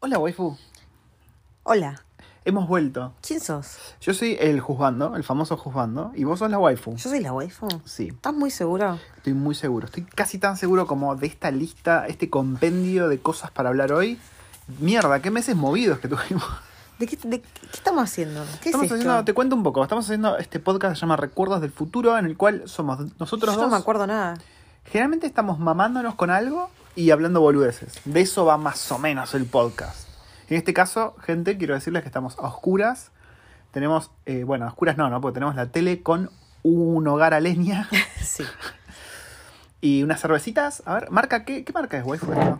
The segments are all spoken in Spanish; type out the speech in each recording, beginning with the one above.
Hola, waifu. Hola, Hemos vuelto. ¿quién sos? Yo soy el juzgando, el famoso juzgando, y vos sos la waifu. ¿Yo soy la waifu? Sí, ¿Estás muy seguro? estoy muy seguro. Estoy casi tan seguro como de esta lista, este compendio de cosas para hablar hoy. Mierda, qué meses movidos que tuvimos. ¿De qué, de qué estamos haciendo? ¿Qué Estamos es esto? haciendo, te cuento un poco, estamos haciendo este podcast que se llama Recuerdos del Futuro, en el cual somos nosotros Yo dos. no me acuerdo nada. Generalmente estamos mamándonos con algo y hablando boludeces. De eso va más o menos el podcast. En este caso, gente, quiero decirles que estamos a oscuras. Tenemos, eh, bueno, a oscuras no, ¿no? Porque tenemos la tele con un hogar a leña Sí. y unas cervecitas. A ver, marca, ¿qué, qué marca es, waifu? esto?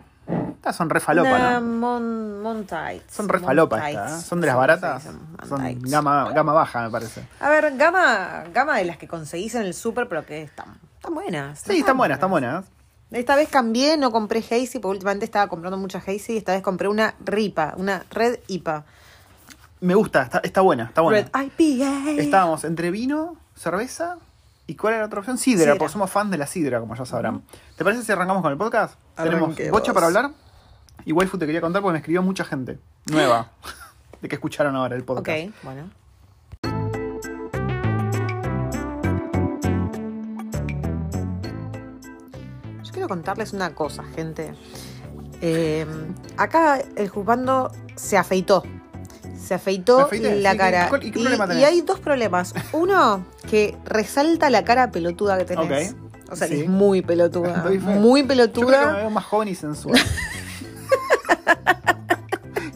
Estas son re falopa, Una ¿no? Mon, Montites. Son re falopa estas, ¿eh? Son de las baratas. son gama, gama baja, me parece. A ver, gama, gama de las que conseguís en el súper, pero que están, están buenas. Sí, están buenas, están buenas. Esta vez cambié, no compré Hazy, porque últimamente estaba comprando mucha Hazy. y Esta vez compré una RIPA, una Red IPA. Me gusta, está, está buena, está buena. Red IPA. Estábamos entre vino, cerveza y ¿cuál era la otra opción? Sidra, Sidra. porque somos fans de la sidra, como ya sabrán. ¿Te parece si arrancamos con el podcast? Tenemos bocha para hablar. Y Waifu te quería contar porque me escribió mucha gente nueva de que escucharon ahora el Ok, podcast. bueno. Contarles una cosa, gente. Eh, acá el juzgando se afeitó. Se ¿Me afeitó afeité? la Sí, ¿qué- cara. y qué y, y hay dos problemas. Uno, que resalta la cara pelotuda que tenés. Ok, O sea, que es muy pelotuda. Muy Yo creo que me pelotuda. veo más joven y sensual.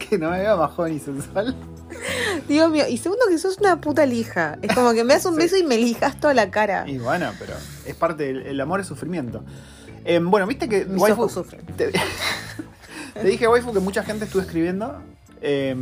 que no me veo más joven y sensual. Dios mío. Y segundo, que sos una puta lija. Es como que me das un Sí. beso y me lijas toda la cara. Y bueno, pero es parte del el amor es sufrimiento. Eh, bueno, viste que Mis Waifu- ojos sufren. Te, te dije, waifu, que mucha gente estuvo escribiendo. eh,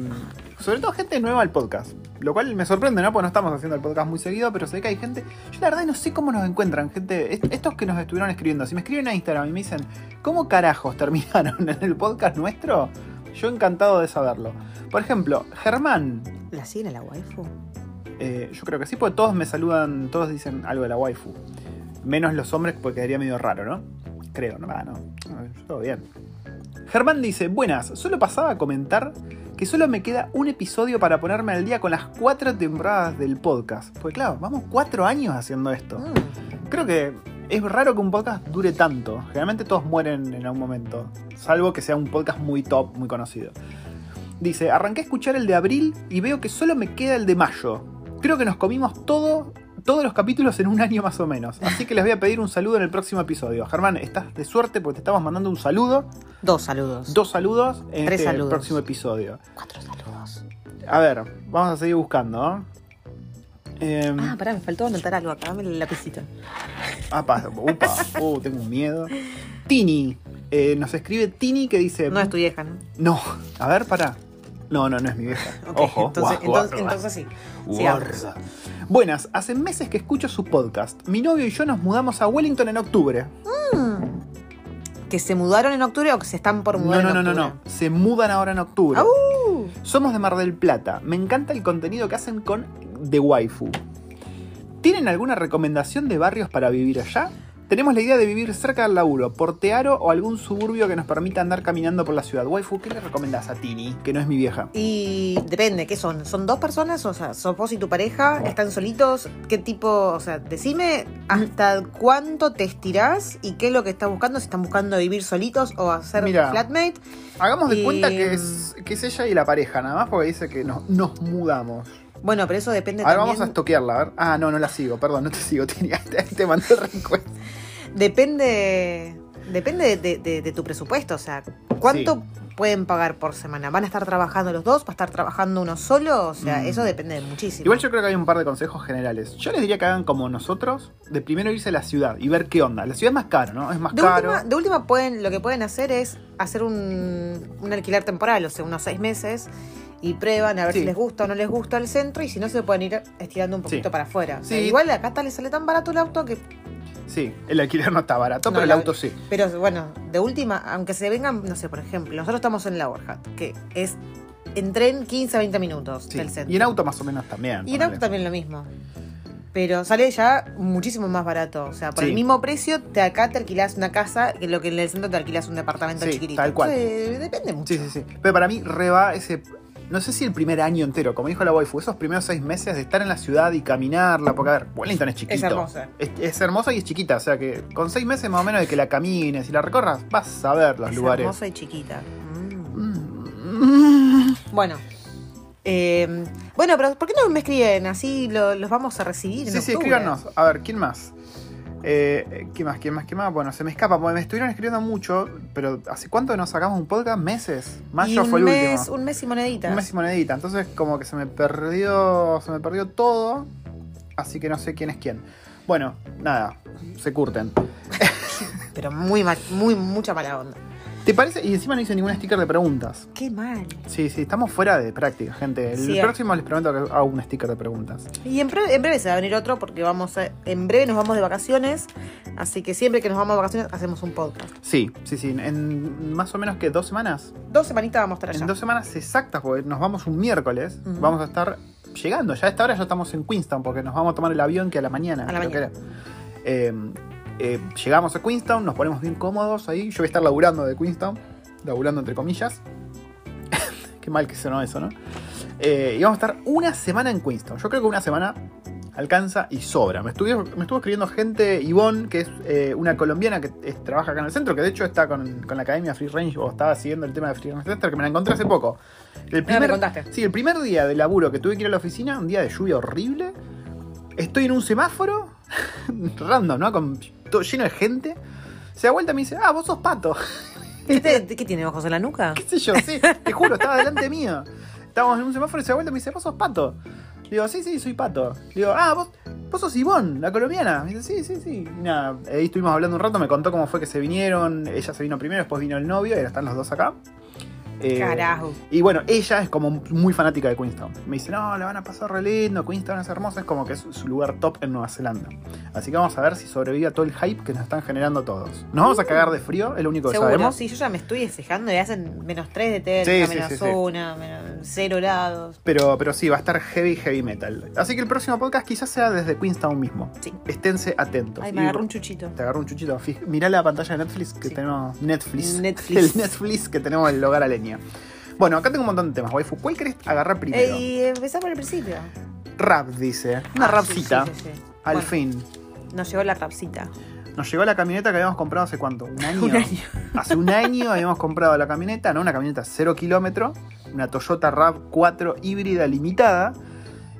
sobre todo gente nueva al podcast. Lo cual me sorprende, ¿no? Porque no estamos haciendo el podcast muy seguido, pero sé que hay gente. Yo la verdad no sé cómo nos encuentran, gente. Est- Estos que nos estuvieron escribiendo, si me escriben a Instagram y me dicen, ¿cómo carajos terminaron en el podcast nuestro? Yo encantado de saberlo. Por ejemplo, Germán. ¿La siguen a la waifu? eh, yo creo que sí, porque todos me saludan, todos dicen algo de la waifu. Menos los hombres, porque quedaría medio raro, ¿no? Creo, no, no. Ah, Todo bien. Germán dice, buenas, solo pasaba a comentar que solo me queda un episodio para ponerme al día con las cuatro temporadas del podcast. Porque claro, vamos cuatro años haciendo esto. Mm. Creo que es raro que un podcast dure tanto. Generalmente todos mueren en algún momento. Salvo que sea un podcast muy top, muy conocido. Dice, arranqué a escuchar el de abril y veo que solo me queda el de mayo. Creo que nos comimos todo, todos los capítulos en un año más o menos. Así que les voy a pedir un saludo en el próximo episodio. Germán, estás de suerte porque te estamos mandando un saludo. Dos saludos. Dos saludos en Tres este saludos. próximo episodio. Cuatro saludos. A ver, vamos a seguir buscando. ¿no? Em, Ah, pará, me faltó anotar algo acá. Dame el lapicito. Apa, upa, uh, tengo miedo. Tini, eh, nos escribe Tini que dice. No es tu vieja, ¿no? No, a ver, pará. No, no, no es mi vieja. Ok, Ojo, entonces, sí. Guarda. Buenas, hace meses que escucho su podcast. Mi novio y yo nos mudamos a Wellington en octubre. ¿Que se mudaron en octubre o que se están por No, mudar no, en no, no, octubre? no. Se mudan ahora en octubre. Somos de Mar del Plata. Me encanta el contenido que hacen con The Waifu. ¿Tienen alguna recomendación de barrios para vivir allá? Tenemos la idea de vivir cerca del laburo, Portearo o algún suburbio que nos permita andar caminando por la ciudad. Waifu, ¿qué le recomendás a Tini, que no es mi vieja? Y depende, ¿qué son? ¿Son dos personas? O sea, ¿sos vos y tu pareja? ¿Están solitos? ¿Qué tipo? O sea, decime hasta cuánto te estirás y qué es lo que estás buscando. Si están buscando vivir solitos o hacer Mira, flatmate. Hagamos de Y- cuenta que es, que es ella y la pareja, nada más porque dice que nos, nos mudamos. Bueno, pero eso depende A ver, también. vamos a estoquearla, a ver. Ah, no, no la sigo, perdón, no te sigo, Tini. Te, te mandé el request. Depende. Depende de, de- de- de tu presupuesto. O sea, ¿cuánto pueden pagar por semana? ¿Van a estar trabajando los dos? ¿Va a estar trabajando uno solo? O sea, Mm. eso depende de muchísimo. Igual yo creo que hay un par de consejos generales. Yo les diría que hagan como nosotros, de primero irse a la ciudad y ver qué onda. La ciudad es más caro, ¿no? Es más De caro. última, de última pueden, lo que pueden hacer es hacer un, un alquiler temporal, o sea, unos seis meses, y prueban a ver Sí. si les gusta o no les gusta el centro, y si no se pueden ir estirando un poquito Sí. para afuera. O sea, Sí. igual acá tal le sale tan barato el auto que. Sí, el alquiler no está barato, No, pero el la- auto sí. Pero bueno, de última, aunque se vengan, no sé, por ejemplo, nosotros estamos en Lower Hat, que es en tren 15 a 20 minutos Sí. del centro. Y en auto más o menos también. Y en auto también lo mismo. Pero sale ya muchísimo más barato. O sea, por Sí. el mismo precio, te acá te alquilás una casa que lo que en el centro te alquilás un departamento Sí, chiquitito. tal cual. Entonces, depende mucho. Sí, sí, sí. Pero para mí reba ese. No sé si el primer año entero, como dijo la waifu, esos primeros seis meses de estar en la ciudad y caminarla, porque a ver, Wellington es chiquito. Es hermosa. Es, es hermosa y es chiquita, o sea que con seis meses más o menos de que la camines y la recorras, vas a ver los Es lugares. hermosa y chiquita. Mm. Mm. Bueno. eh, bueno, pero ¿por qué no me escriben? Así lo- los vamos a recibir. en Sí, sí, escríbanos. A ver, ¿quién más? Eh, ¿Quién más? ¿Quién más? ¿Quién más? Bueno, se me escapa, me estuvieron escribiendo mucho, pero ¿hace cuánto nos sacamos un podcast? ¿Meses? Mayo fue el mes, último. un mes y monedita. Un mes y monedita. Entonces, como que se me perdió. Se me perdió todo. Así que no sé quién es quién. Bueno, nada, se curten. Pero muy mal, muy, mucha mala onda. ¿Te parece? Y encima no hice ningún sticker de preguntas. Qué mal. Sí, sí, estamos fuera de práctica, gente. El próximo les prometo que hago un sticker de preguntas. Y en breve, en breve se va a venir otro porque vamos a- en breve nos vamos de vacaciones. Así que siempre que nos vamos de vacaciones hacemos un podcast. Sí, sí, sí. En más o menos que dos semanas. Dos semanitas vamos a estar allá. En dos semanas exactas, porque nos vamos un miércoles. Vamos a estar llegando. Ya a esta hora ya estamos en Queenstown, porque nos vamos a tomar el avión que a la mañana. A la que era. Eh, eh, llegamos a Queenstown, nos ponemos bien cómodos ahí. Yo voy a estar laburando de Queenstown. Laburando entre comillas. Qué mal que sonó eso, ¿no? Eh, y vamos a estar una semana en Queenstown. Yo creo que una semana alcanza y sobra. Me, estuvo- me estuvo escribiendo gente, Ivonne, que es eh, una colombiana que es- trabaja acá en el centro, que de hecho está con, con la Academia Free Range o estaba siguiendo el tema de Free Range Center, que me la encontré hace poco. El Ah, me contaste. Sí, el primer día de laburo que tuve que ir a la oficina, un día de lluvia horrible. Estoy en un semáforo, random, ¿no? Con, todo lleno de gente. Se da vuelta y me dice, ah, vos sos pato. ¿Qué, te- qué tiene ojos en la nuca? ¿Qué sé yo? Sí, te juro, estaba delante mío. Estábamos en un semáforo y se da vuelta y me dice, vos sos pato. Digo, sí, sí, soy pato. Le digo, ah, vos, vos sos Ivonne, la colombiana. Me dice, sí, sí, sí. Y nada, ahí estuvimos hablando un rato, me contó cómo fue que se vinieron. Ella se vino primero, después vino el novio, y ahora están los dos acá. Eh, Carajo. Y bueno, ella es como muy fanática de Queenstown. Me dice, no, la van a pasar re lindo, Queenstown es hermoso, es como que es su lugar top en Nueva Zelanda. Así que vamos a ver si sobrevive a todo el hype que nos están generando todos. Nos vamos a cagar de frío, es lo único que Seguro, sabemos. sí, yo ya me estoy fijando y hacen menos 3 de Sí, sí, menos sí, sí. 1, menos 0 grados. Pero, pero sí, va a estar heavy, heavy metal. Así que el próximo podcast quizás sea desde Queenstown mismo. Sí. Esténse atentos. Ay, me agarró un chuchito. Te agarró un chuchito. Mirá la pantalla de Netflix que Sí. tenemos. Netflix. Netflix. El Netflix que tenemos en el hogar a Bueno, acá tengo un montón de temas, waifu. ¿Cuál querés agarrar primero? Eh, y empezá por el principio. Rap, dice. Una Ah, rapcita. sí, sí, sí. Al Bueno, fin. Nos llegó la rapcita. Nos llegó la camioneta que habíamos comprado hace cuánto? ¿Un año? Un año. Hace un año habíamos comprado la camioneta, ¿no? Una camioneta 0 kilómetro, una Toyota RAV4 híbrida limitada,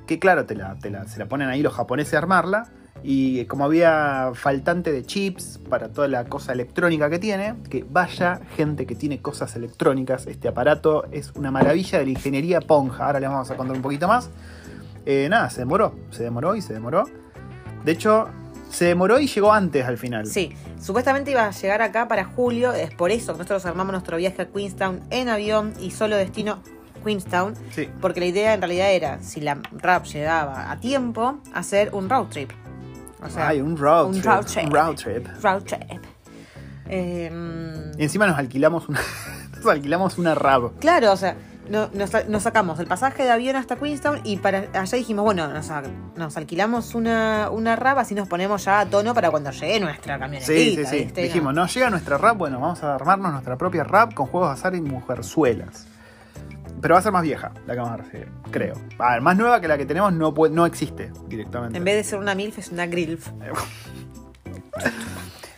que claro, te la, te la- se la ponen ahí los japoneses a armarla, y como había faltante de chips para toda la cosa electrónica que tiene, que vaya gente que tiene cosas electrónicas, este aparato es una maravilla de la ingeniería Ponja, ahora les vamos a contar un poquito más. Eh, nada, se demoró, se demoró y se demoró. De hecho, se demoró y llegó antes al final. Sí, supuestamente iba a llegar acá para julio, es por eso que nosotros armamos nuestro viaje a Queenstown en avión y solo destino Queenstown, Sí. porque la idea en realidad era, si la rap llegaba a tiempo, hacer un road trip. O sea, Ay, un road un trip. road trip. Un road trip. road trip. Eh, Y encima nos alquilamos una, nos alquilamos una RAV. Claro, o sea, no- nos, nos sacamos el pasaje de avión hasta Queenstown y para allá dijimos, bueno, nos, nos alquilamos una, una RAV, así nos ponemos ya a tono para cuando llegue nuestra camionetita. Sí, sí, sí. ¿viste? Dijimos, no llega nuestra RAV, bueno, vamos a armarnos nuestra propia RAV con juegos de azar y mujerzuelas. Pero va a ser más vieja la que vamos a recibir, creo. A ver, más nueva que la que tenemos no, puede- no existe directamente. En vez de ser una MILF, es una GRILF.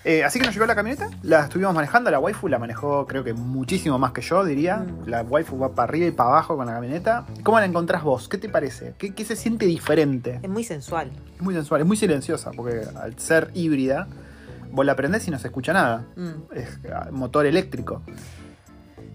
Eh, así que nos llegó la camioneta, la estuvimos manejando, la waifu la manejó creo que muchísimo más que yo, diría. Mm. La waifu va para arriba y para abajo con la camioneta. ¿Cómo la encontrás vos? ¿Qué te parece? ¿Qué, qué se siente diferente? Es muy sensual. Es muy sensual, es muy silenciosa, porque al ser híbrida, vos la prendés y no se escucha nada. Mm. Es ah, motor eléctrico.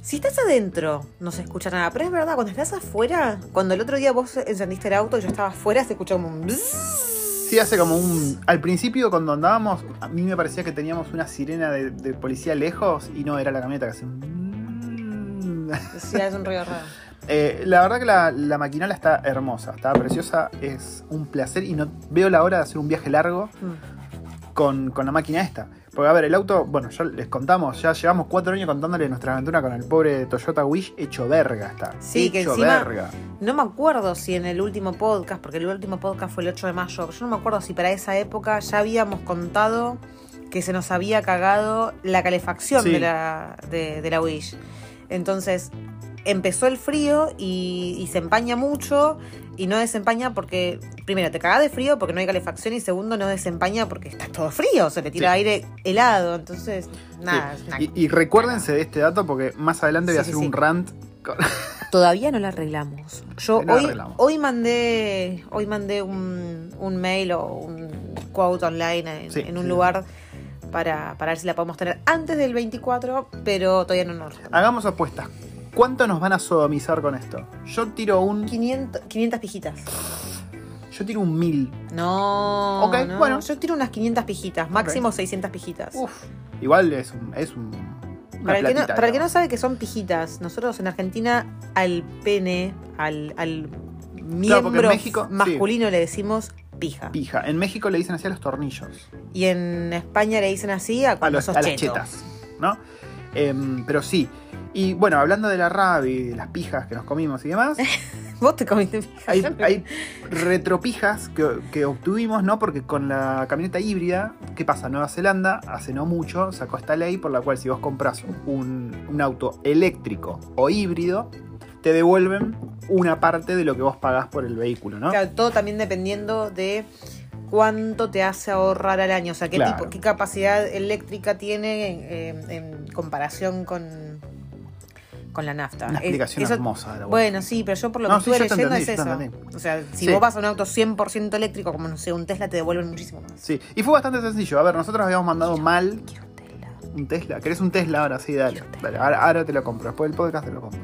Si estás adentro, no se escucha nada. Pero es verdad, cuando estás afuera, cuando el otro día vos encendiste el auto y yo estaba afuera, se escucha como un... bzzz. Sí, hace como un. Al principio, cuando andábamos, a mí me parecía que teníamos una sirena de, de policía lejos y no era la camioneta que un- Sí, es un ruido raro. Eh, la verdad que la, la maquinala está hermosa, está preciosa, es un placer y no veo la hora de hacer un viaje largo Mm. Con, con la máquina esta. Porque, a ver, el auto, bueno, ya les contamos, ya llevamos cuatro años contándole nuestra aventura con el pobre Toyota Wish hecho verga está. Sí, que hecho encima- verga. No me acuerdo si en el último podcast, porque el último podcast fue el 8 de mayo, yo no me acuerdo si para esa época ya habíamos contado que se nos había cagado la calefacción Sí. de, la, de, de la Wish. Entonces empezó el frío y, y se empaña mucho y no desempaña porque, primero, te cagas de frío porque no hay calefacción y segundo, no desempaña porque está todo frío, se le tira Sí. aire helado. Entonces, nada, Sí. nada. Y, y recuérdense de este dato porque más adelante voy a Sí, hacer sí, un sí. rant. con- Todavía no la arreglamos. Yo No hoy, arreglamos. hoy mandé, hoy mandé un, un mail o un quote online en, Sí, en un sí. lugar para, para ver si la podemos tener antes del 24, pero todavía no nos Hagamos apuestas. ¿Cuánto nos van a sodomizar con esto? Yo tiro un. 500, 500 pijitas. Yo tiro un mil. No, Ok, no, bueno. Yo tiro unas 500 pijitas, máximo 600 pijitas. Uf. Igual es un. Es un Para el, que no, platita, para el que no digamos. sabe que son pijitas, nosotros en Argentina al pene, al, al miembro en México, sí. masculino le decimos pija. Pija. En México le dicen así a los tornillos. Y en España le dicen así a A, los, sos a las chetas. ¿No? Em, pero sí. Y bueno, hablando de la rab y de las pijas que nos comimos y demás, Vos te comiste pija. hay, retropijas que, que obtuvimos, ¿no? Porque con la camioneta híbrida, ¿qué pasa? Nueva Zelanda hace no mucho sacó esta ley por la cual si vos compras un, un auto eléctrico o híbrido, te devuelven una parte de lo que vos pagás por el vehículo, ¿no? Claro, todo también dependiendo de cuánto te hace ahorrar al año. O sea, qué, Claro. tipo, qué capacidad eléctrica tiene eh, en comparación con, con la nafta. Una explicación eso- hermosa de la Bueno, sí, pero yo por lo No, que sí, estuve leyendo entendí, es eso. entendí. O sea, si Sí. vos vas a un auto 100% eléctrico, como no sé, un Tesla, te devuelven muchísimo más. Sí, y fue bastante sencillo. A ver, nosotros habíamos mandado mal Quiero un Tesla. un Tesla. ¿Querés un Tesla ahora? Sí, dale. Dale ahora, ahora te lo compro. Después del podcast te lo compro.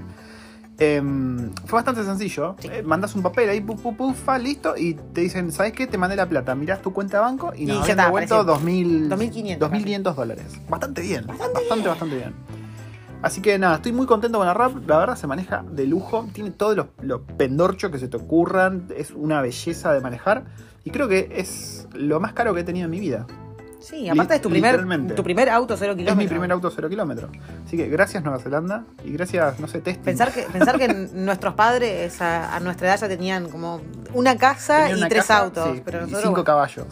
Em, fue bastante sencillo. Sí. Eh, mandás un papel ahí, pu, pu, pu, fa, listo, y te dicen, ¿sabes qué? Te mandé la plata. Mirás tu cuenta de banco y Y nos ya habían devuelto apareció. 2000, 2500, 2.500 dólares. Bastante bien. Bastante, bastante, bien. Así que nada, estoy muy contento con la RAP. La verdad se maneja de lujo. Tiene todos los, los pendorchos que se te ocurran. Es una belleza de manejar. Y creo que es lo más caro que he tenido en mi vida. Sí, aparte es tu primer, tu primer auto cero Es kilómetros. mi primer auto cero kilómetro. Así que gracias Nueva Zelanda y gracias, no sé, testing. Pensar que, pensar que nuestros padres a, a nuestra edad ya tenían como una casa Tenía y una tres casa, autos. sí, pero y cinco bueno, caballos.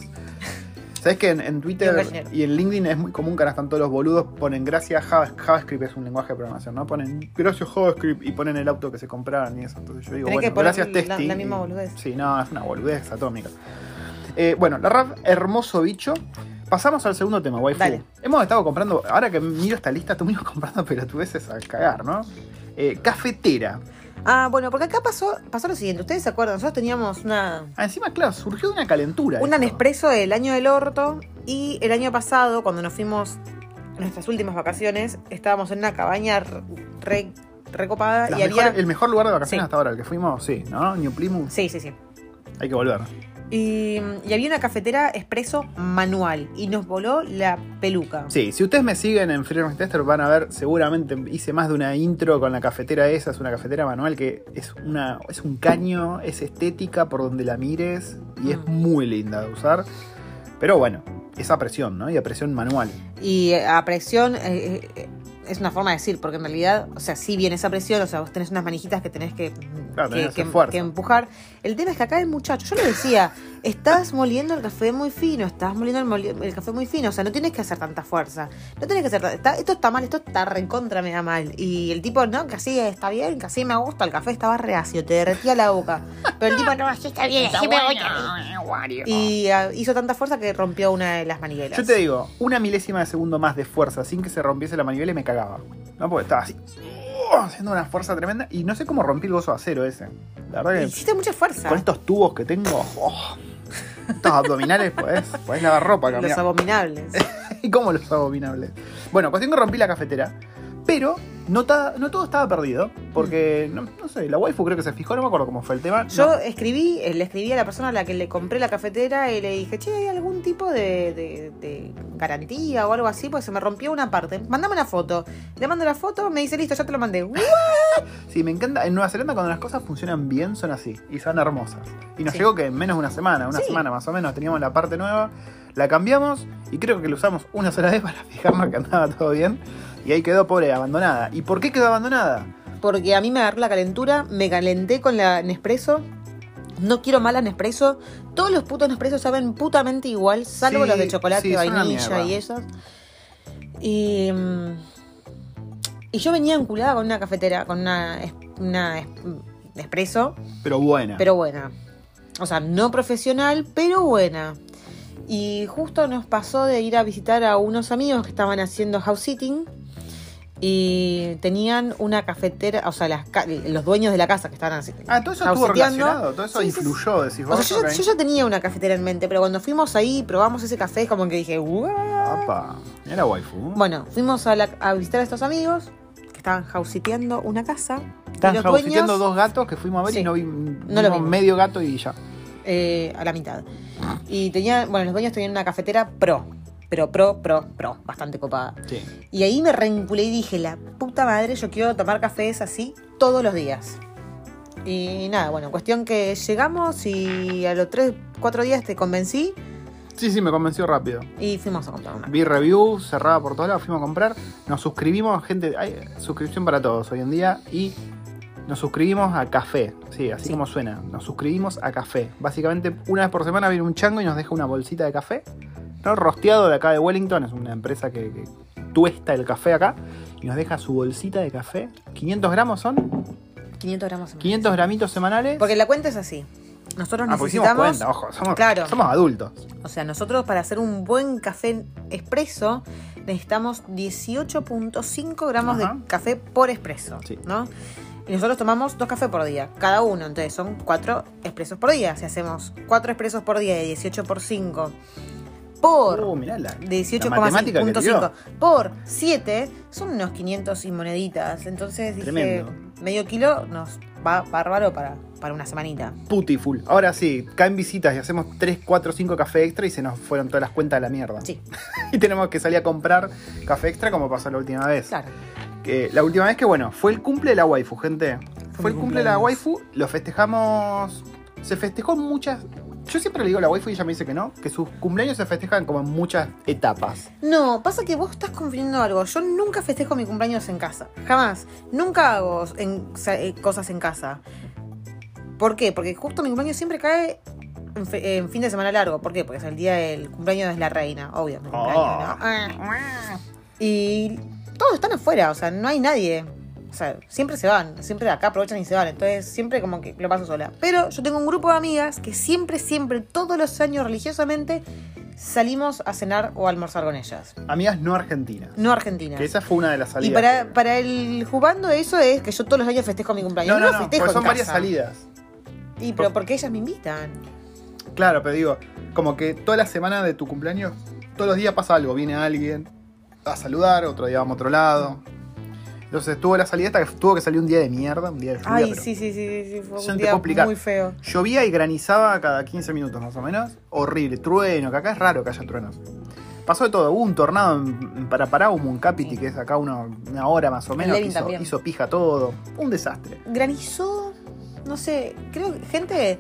¿Sabes que en, Twitter y en LinkedIn es muy común que ahora están todos los boludos ponen gracias Java- JavaScript es un lenguaje de programación, ¿no? Ponen gracias JavaScript y ponen el auto que se compraron y eso. Entonces yo digo, Tenés bueno, gracias la- testing. la misma y- boludez. Sí, no, es una boludez atómica. Eh, bueno, la RAV, hermoso bicho. Pasamos al segundo tema, waifu. Dale. Hemos estado comprando, ahora que miro esta lista, estuvimos comprando pelotudeces a cagar, ¿no? Eh, cafetera. Ah, bueno, porque acá pasó, pasó lo siguiente. Ustedes se acuerdan, nosotros teníamos una, Ah, encima, claro, surgió de una calentura. un. Nespresso del año del orto. Y el año pasado, cuando nos fuimos en nuestras últimas vacaciones, estábamos en una cabaña re, re- recopada y había. El mejor lugar de vacaciones Sí. hasta ahora, el que fuimos, sí, ¿no? New Plymouth. Sí, sí, sí. Hay que volver. Y, y había una cafetera expreso manual. Y nos voló la peluca. Sí, si ustedes me siguen en Freedom Tester van a ver, seguramente hice más de una intro con la cafetera esa, es una cafetera manual que es una es un caño, es estética por donde la mires y es Mm. muy linda de usar. Pero bueno, es a presión, ¿no? Y a presión manual. Y eh, a presión eh, eh, es una forma de decir, porque en realidad, o sea, sí viene esa presión, o sea, vos tenés unas manijitas que tenés que, Claro, tenés que, que empujar. El tema es que acá el muchacho, yo le decía, estás moliendo el café muy fino, estás moliendo el, moli- el café muy fino, o sea, no tienes que hacer tanta fuerza. No tienes que hacer, está- esto está mal, esto está recontra me da mal. Y el tipo, no, que así está bien, que así me gusta, el café estaba reacio, te derretía la boca. Pero el tipo, no, así está bien, así me gusta. Y ah, hizo tanta fuerza que rompió una de las maniguelas. Yo te digo, una milésima de segundo más de fuerza sin que se rompiese la manivela y me cagaba. ¿No? Porque estaba así. ¡Oh! haciendo una fuerza tremenda. Y no sé cómo rompí el gozo de acero ese. La verdad que Hiciste mucha fuerza. con estos tubos que tengo. oh, estos abdominales podés, podés lavar ropa, Los cambiar. abominables. ¿Y cómo los abominables? Bueno, cuestión que rompí la cafetera. Pero no, ta- no todo estaba perdido. Porque, no, no sé, la waifu creo que se fijó, no me acuerdo cómo fue el tema. Yo No. escribí, eh, le escribí a la persona a la que le compré la cafetera y le dije, che, ¿hay algún tipo de, de- de garantía o algo así? Pues se me rompió una parte. Mándame una foto. Le mando la foto, me dice, listo, ya te lo mandé. ¿What? Sí, me encanta. En Nueva Zelanda cuando las cosas funcionan bien son así y son hermosas. Y nos Sí. llegó que en menos de una semana, una Sí. semana más o menos, teníamos la parte nueva, la cambiamos y creo que la usamos una sola vez para fijarnos que andaba todo bien. Y ahí quedó pobre, abandonada. ¿Y por qué quedó abandonada? Porque a mí me agarró la calentura, me calenté con la Nespresso. No quiero más la Nespresso. Todos los putos Nespresso saben putamente igual, salvo Sí, los de chocolate, sí, vainilla y esos. Y, mm, y yo venía enculada con una cafetera, con una, una es- Nespresso, Pero buena. pero buena. O sea, no profesional, pero buena. Y justo nos pasó de ir a visitar a unos amigos que estaban haciendo house sitting y tenían una cafetera, o sea, las ca- los dueños de la casa que estaban así. ah, todo eso estuvo housiteando. relacionado, todo eso Sí, influyó, decís O vos. sea, yo, ya tenía una cafetera en mente, pero cuando fuimos ahí y probamos ese café, como que dije. Apa, era waifu. Bueno, fuimos a, la- a visitar a estos amigos que estaban housiteando una casa. jausiteando dueños- dos gatos que fuimos a ver y no vi No lo medio gato y ya. eh, a la mitad. Y tenían, bueno, los dueños tenían una cafetera pro, pero pro, pro, pro, bastante copada. Sí. Y ahí me reenculé y dije, la puta madre, yo quiero tomar cafés así todos los días. Y nada, bueno, cuestión que llegamos y a los 3, 4 días te convencí Sí, sí, me convenció rápido. y fuimos a comprar una. Vi reviews, cerrada por todos lados, fuimos a comprar, nos suscribimos, gente, hay suscripción para todos hoy en día y nos suscribimos a café, sí, así Sí. como suena, nos suscribimos a café. Básicamente una vez por semana viene un chango y nos deja una bolsita de café, ¿no? rosteado de acá de Wellington, es una empresa que, que tuesta el café acá y nos deja su bolsita de café, 500 gramos son, 500 gramos. semanales. 500 gramitos semanales. Porque la cuenta es así. Nosotros ah, necesitamos, cuenta, ojo, somos, Claro. somos adultos. o sea, nosotros para hacer un buen café expreso necesitamos 18.5 gramos Ajá. de café por expreso, Sí. ¿no? Y nosotros tomamos dos cafés por día, cada uno, entonces son cuatro expresos por día. Si hacemos cuatro expresos por día de 18 por 5 por Uh, mirá la, de la matemática que 18,5 tiró. por 7 son unos 500 y moneditas. Entonces dije, Tremendo. medio kilo nos va bárbaro para, para una semanita. Putiful. Ahora sí, caen visitas y hacemos 3, 4, 5 café extra y se nos fueron todas las cuentas a la mierda. Sí, Y tenemos que salir a comprar café extra como pasó la última vez. claro. Que la última vez que, bueno, fue el cumple de la waifu, gente. Fue, el cumple de la waifu, lo festejamos. Se festejó muchas. Yo siempre le digo a la waifu y ella me dice que no, que sus cumpleaños se festejan como en muchas etapas. No, pasa que vos estás confundiendo algo. Yo nunca festejo mi cumpleaños en casa. Jamás. Nunca hago en- eh, cosas en casa. ¿Por qué? Porque justo mi cumpleaños siempre cae en, fe- en fin de semana largo. ¿Por qué? Porque es el día del cumpleaños de la reina, obvio. mi cumpleaños, Oh. ¿no? Y todos están afuera, o sea, no hay nadie. O sea, siempre se van, siempre de acá aprovechan y se van. Entonces, siempre como que lo paso sola. Pero yo tengo un grupo de amigas que siempre, siempre, todos los años religiosamente salimos a cenar o a almorzar con ellas. Amigas no argentinas. No argentinas. Que esa fue una de las Y salidas. para, que- para el jugando eso es que yo todos los años festejo mi cumpleaños. No, No, no, festejo porque son en varias casa. salidas. Y pero porque ellas me invitan. Claro, pero digo, como que toda la semana de tu cumpleaños, todos los días pasa algo. Viene alguien a saludar, otro día vamos a otro lado. Entonces tuvo la salida que tuvo que salir un día de mierda, un día de lluvia, Ay, pero sí, sí, sí, sí, fue un día muy feo. Llovía y granizaba cada 15 minutos más o menos. Horrible, trueno, que acá es raro que haya truenos. Pasó de todo, hubo un tornado en, Parapará, un Muncapiti, Sí. que es acá una, una hora más o En menos, que hizo, pija todo. Un desastre. Granizó, no sé, creo que gente,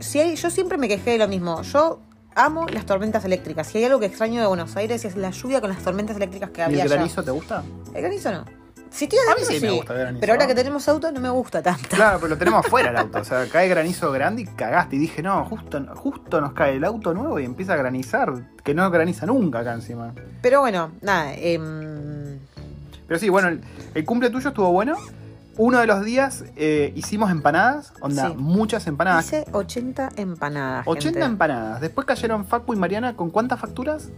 si hay, yo siempre me quejé de lo mismo. Yo amo las tormentas eléctricas. Si hay algo que extraño de Buenos Aires es la lluvia con las tormentas eléctricas que ¿Y había el allá. granizo te gusta? El granizo no. Si A mí sí sí, me gusta granizo. pero ahora que tenemos auto no me gusta tanto. Claro, pero lo tenemos afuera el auto. O sea, cae granizo grande y cagaste. Y dije, no, justo, justo nos cae el auto nuevo y empieza a granizar. Que no graniza nunca acá encima. Pero bueno, nada, em, Pero sí, bueno, el, el cumple tuyo estuvo bueno. Uno de los días eh, hicimos empanadas, onda, Sí. muchas empanadas. hice 80 empanadas. 80 gente. empanadas. Después cayeron Facu y Mariana con cuántas facturas?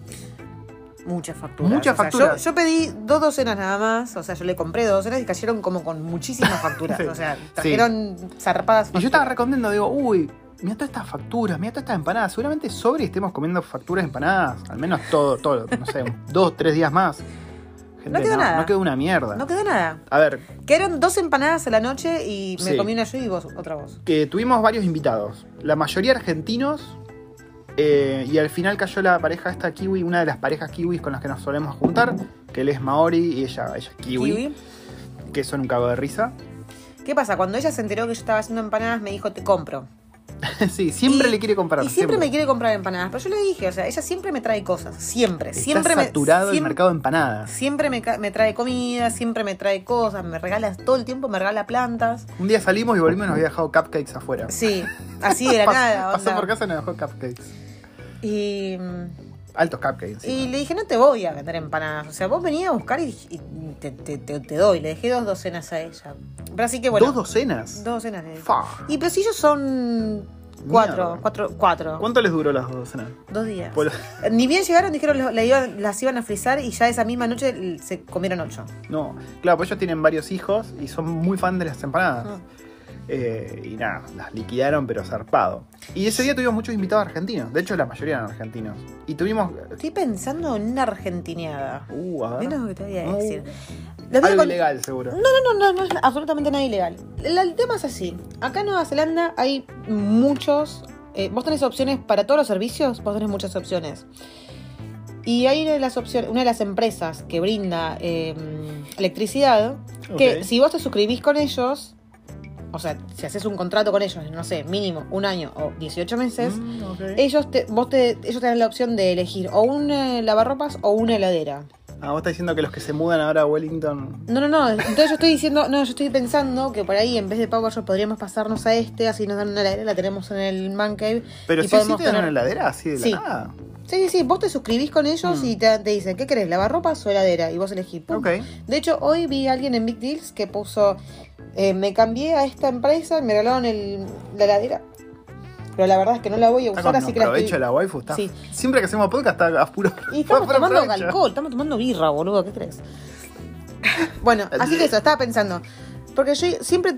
Muchas facturas. Muchas O sea, facturas. yo, yo pedí dos docenas nada más. O sea, yo le compré dos docenas y cayeron como con muchísimas facturas. Sí. O sea, trajeron zarpadas. Y yo estaba recontento, digo, uy, mira todas estas facturas, mira todas estas empanadas. Seguramente sobre y estemos comiendo facturas empanadas. Al menos todo, todo, no sé, dos, tres días más. Gente, No quedó nada. No quedó una mierda. No quedó nada. A ver, Quedaron dos empanadas a la noche y me Sí. comí una yo y vos otra vos. que tuvimos varios invitados. La mayoría argentinos. Eh, y al final cayó la pareja esta kiwi, una de las parejas kiwis con las que nos solemos juntar, que él es Maori y ella, ella es kiwi. Kiwi. que son un cago de risa. ¿Qué pasa? Cuando ella se enteró que yo estaba haciendo empanadas, me dijo, te compro. sí, siempre Y- le quiere comprar. Y siempre, me quiere comprar empanadas. Pero yo le dije, o sea, ella siempre me trae cosas. Siempre. Está siempre saturado me, el siempre, mercado de empanadas. Siempre me, me trae comida, siempre me trae cosas, me regala todo el tiempo, me regala plantas. Un día salimos y volvimos y nos había dejado cupcakes afuera. Sí, así de la nada. Pasó por casa y nos dejó cupcakes. Y, Altos cupcakes. y le dije, no te voy a vender empanadas. O sea, vos venías a buscar y, y te, te- te- te doy. Le dejé dos docenas a ella. Pero así que bueno. ¿Dos docenas? Dos docenas. le dije. Fa. Y pero si ellos son cuatro, cuatro, cuatro. ¿Cuánto les duró las dos docenas? Dos días. Por- Ni bien llegaron, dijeron la iban- las iban a frizar y ya esa misma noche se comieron ocho. No, claro, pues ellos tienen varios hijos y son muy fan de las empanadas. Ah. Eh, y nada, las liquidaron, pero zarpado. Y ese día tuvimos muchos invitados argentinos. De hecho, la mayoría eran argentinos. Y tuvimos. Estoy pensando en una argentineada. Uh, a ver. Mira lo que te voy a Uh, decir. A Algo con- ilegal, seguro. No, no, no, no, no es absolutamente nada ilegal. El, tema es así. Acá en Nueva Zelanda hay muchos. eh, vos tenés opciones para todos los servicios, vos tenés muchas opciones. Y hay una de las opciones, una de las empresas que brinda eh, electricidad, que si vos te suscribís con ellos, o sea, si haces un contrato con ellos, no sé, mínimo un año o 18 meses, Mm, ellos te, vos te, ellos te dan la opción de elegir o un eh, lavarropas o una heladera. Ah, vos estás diciendo que los que se mudan ahora a Wellington. No, no, no. Entonces yo estoy diciendo, no, yo estoy pensando que por ahí en vez de PowerShop podríamos pasarnos a este, así nos dan una heladera, la tenemos en el Man Cave. Pero y sí, sí podemos te dan tener- una heladera así de la Sí. nada. Sí, sí, sí, vos te suscribís con ellos Mm. y te, te dicen, ¿qué querés? ¿Lavarropas o heladera? Y vos elegís. pum. De hecho, hoy vi a alguien en Big Deals que puso, eh, me cambié a esta empresa y me regalaron el, la heladera. Pero la verdad es que no la voy a usar, así que la estoy... la waifu. Está... Sí. Siempre que hacemos podcast está a puro. Y estamos tomando provecho. alcohol, estamos tomando birra, boludo, ¿qué crees? bueno, así que eso, estaba pensando. Porque yo siempre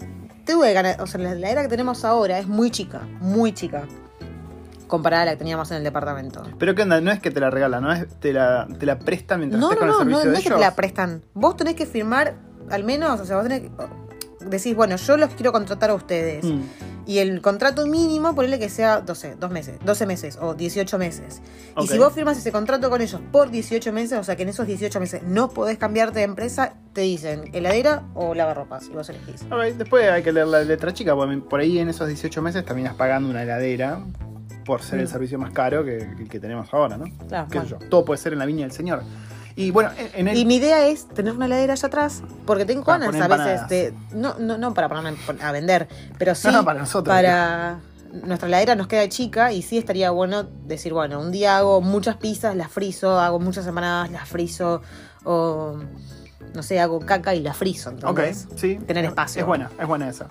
tuve ganas, o sea, la la era que tenemos ahora es muy chica, muy chica. Comparada a la que teníamos en el departamento. Pero qué onda, no es que te la regalan, no es te la, te la prestan mientras No, estés no, con el no, no, servicio no de es que te la prestan. Vos tenés que firmar, al menos, o sea, vos tenés que. Decís, bueno, yo los quiero contratar a ustedes. Mm. Y el contrato mínimo, ponele que sea, no sé, dos meses, 12 meses o 18 meses. Y si vos firmas ese contrato con ellos por 18 meses, o sea que en esos 18 meses no podés cambiarte de empresa, te dicen heladera o lavarropas y vos elegís. Ok, después hay que leer la letra chica, porque por ahí en esos 18 meses terminas pagando una heladera por ser el Mm. servicio más caro que, el que tenemos ahora, ¿no? Claro, Qué sé bueno. yo, Todo puede ser en la viña del Señor. Y bueno, en en el. Y mi idea es tener una heladera allá atrás, porque tengo ganas poner a veces de. No, no, no para ponerme a vender, pero sí No, no, para nosotros. para- Nuestra heladera nos queda chica y sí estaría bueno decir, bueno, un día hago muchas pizzas, las frizo, hago muchas empanadas, las frizo, o no sé, hago caca y las frizo. Ok, ¿entendés? sí. Tener es- espacio. Es buena, es buena esa.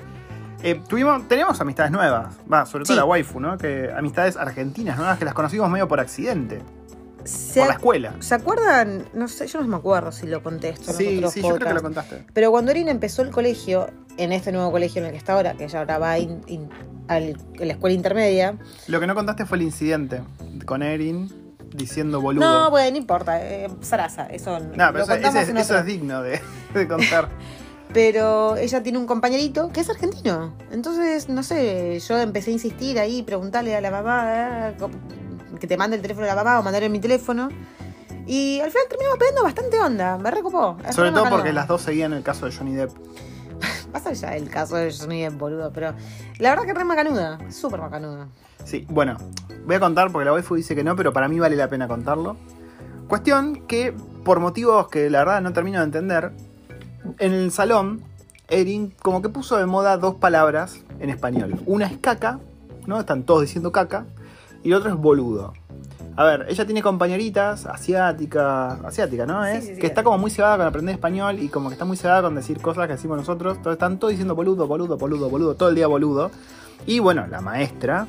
Eh, tuvimos, tenemos amistades nuevas, va, sobre todo Sí. la waifu, ¿no? Que amistades argentinas nuevas que las conocimos medio por accidente, ¿Se, por la escuela. ¿Se acuerdan? No sé, yo no me acuerdo si lo contesto. Sí, sí, yo creo que lo contaste. Pero cuando Erin empezó el colegio, en este nuevo colegio en el que está ahora, que ella ahora va in- in- al- a la escuela intermedia. Lo que no contaste fue el incidente con Erin diciendo boludo. No, bueno, no importa, eh, Sarasa, eso No, lo pero eso, ese- eso es digno de, de contar. Pero ella tiene un compañerito que es argentino. Entonces, no sé, yo empecé a insistir ahí, preguntarle a la mamá eh, que te mande el teléfono de la mamá o mandarle mi teléfono. Y al final terminamos pegando bastante onda, me recopó. Es Sobre re todo porque las dos seguían el caso de Johnny Depp. Pasa ya el caso de Johnny Depp, boludo, pero la verdad que es re macanuda, súper macanuda. Sí, bueno, voy a contar porque la waifu dice que no, pero para mí vale la pena contarlo. Cuestión que, por motivos que la verdad no termino de entender, en el salón, Erin como que puso de moda dos palabras en español. Una es caca, ¿no? Están todos diciendo caca, y la otra es boludo. A ver, ella tiene compañeritas asiáticas, asiática, ¿no? Sí, ¿Es? sí, sí. que está como muy cebada con aprender español y como que está muy cebada con decir cosas que decimos nosotros. Entonces están todos diciendo boludo, boludo, boludo, boludo, todo el día boludo. Y bueno, la maestra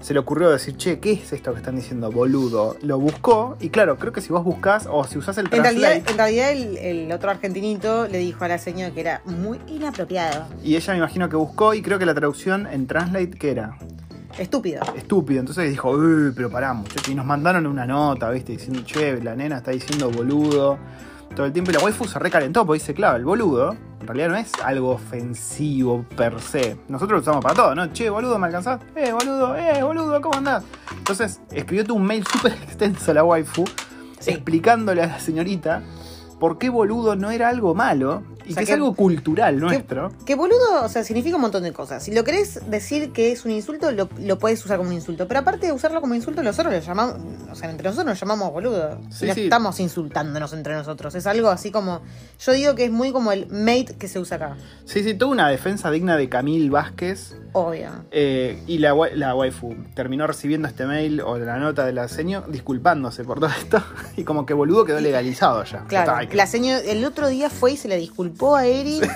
se le ocurrió decir, che, ¿qué es esto que están diciendo boludo? Lo buscó y claro, creo que si vos buscas o si usás el En translate realidad, en realidad el, el otro argentinito le dijo a la señora que era muy inapropiado, y ella me imagino que buscó y creo que la traducción en translate ¿qué era? estúpido. Estúpido. Entonces dijo, uy, pero pará, muchachos. Y nos mandaron una nota, ¿viste? Diciendo, che, la nena está diciendo boludo todo el tiempo. Y la waifu se recalentó porque dice, claro, el boludo en realidad no es algo ofensivo per se. Nosotros lo usamos para todo, ¿no? Che, boludo, ¿me alcanzás? Eh, boludo, eh, boludo, ¿cómo andás? Entonces escribió un mail súper extenso a la waifu Sí. explicándole a la señorita por qué boludo no era algo malo Y O sea, que es algo cultural nuestro. Que boludo, o sea, significa un montón de cosas. Si lo querés decir que es un insulto, lo, lo puedes usar como un insulto. Pero aparte de usarlo como insulto, nosotros lo llamamos, o sea, entre nosotros nos llamamos boludo. Sí, no sí. estamos insultándonos entre nosotros. Es algo así como, yo digo que es muy como el mate que se usa acá. Sí, sí, tuvo una defensa digna de Camil Vázquez. Obvio. eh, y la, la waifu terminó recibiendo este mail o la nota de la seño disculpándose por todo esto. Y como que boludo quedó legalizado ya. Claro, está, hay que- la señora, el otro día fue y se le disculpó a Eric.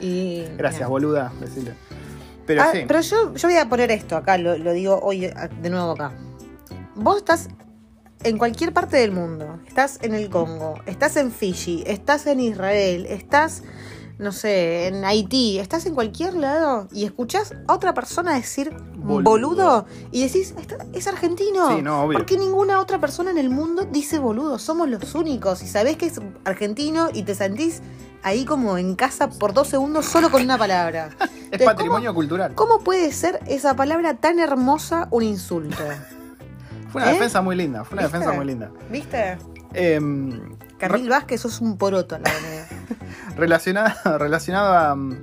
y. Gracias, boluda, decirle. Pero Ah, sí. pero yo, yo voy a poner esto acá, lo, lo digo hoy ah, de nuevo acá. Vos estás en cualquier parte del mundo. Estás en el Congo, estás en Fiji, estás en Israel, estás, no sé, en Haití, estás en cualquier lado y escuchás a otra persona decir Boludo. boludo, y decís, "Esta- es argentino. Sí, no, obvio. Porque ninguna otra persona en el mundo dice boludo, somos los únicos. Y sabés que es argentino y te sentís ahí como en casa por dos segundos solo con una palabra. es Entonces, patrimonio cultural. ¿Cómo puede ser esa palabra tan hermosa un insulto? Fue una ¿Eh? defensa muy linda, fue una ¿Viste? defensa muy linda. ¿Viste? Em, Carril Vázquez, sos un poroto, la verdad. relacionada, relacionado a, mm,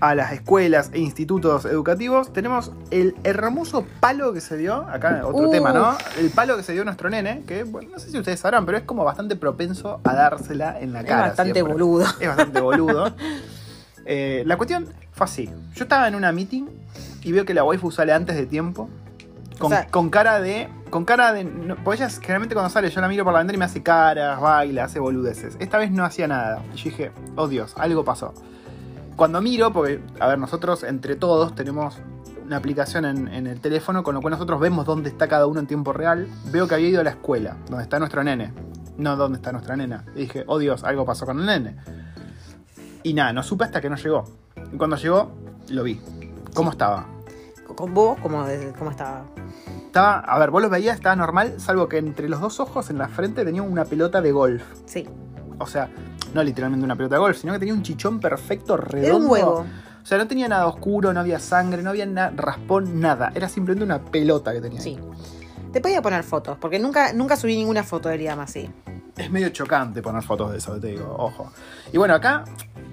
a las escuelas e institutos educativos, tenemos el hermoso palo que se dio, acá otro tema, ¿no? El palo que se dio nuestro nene, que bueno, no sé si ustedes sabrán, pero es como bastante propenso a dársela en la Es cara. bastante siempre. boludo. Es bastante boludo. Eh, la cuestión fue así. Yo estaba en una meeting y veo que la waifu sale antes de tiempo. Con, O sea- con cara de. Con cara de. no- porque ella generalmente cuando sale yo la miro por la ventana y me hace caras, baila, hace boludeces. Esta vez no hacía nada. Y yo dije, oh Dios, algo pasó. Cuando miro, porque, a ver, nosotros entre todos tenemos una aplicación en, en el teléfono, con lo cual nosotros vemos dónde está cada uno en tiempo real. Veo que había ido a la escuela, donde está nuestro nene. No dónde está nuestra nena. Y dije, oh Dios, algo pasó con el nene. Y nada, no supe hasta que no llegó. Y cuando llegó, lo vi. ¿Cómo estaba? Con vos, ¿cómo, cómo estaba? Estaba, a ver, vos lo veías, estaba normal, salvo que entre los dos ojos en la frente tenía una pelota de golf. Sí. O sea, no literalmente una pelota de golf, sino que tenía un chichón perfecto, redondo. Era un huevo. O sea, no tenía nada oscuro, no había sangre, no había na- raspón, nada. Era simplemente una pelota que tenía. Sí. Te podía poner fotos, porque nunca, nunca subí ninguna foto de Liam así. Es medio chocante poner fotos de eso, te digo, ojo. Y bueno, acá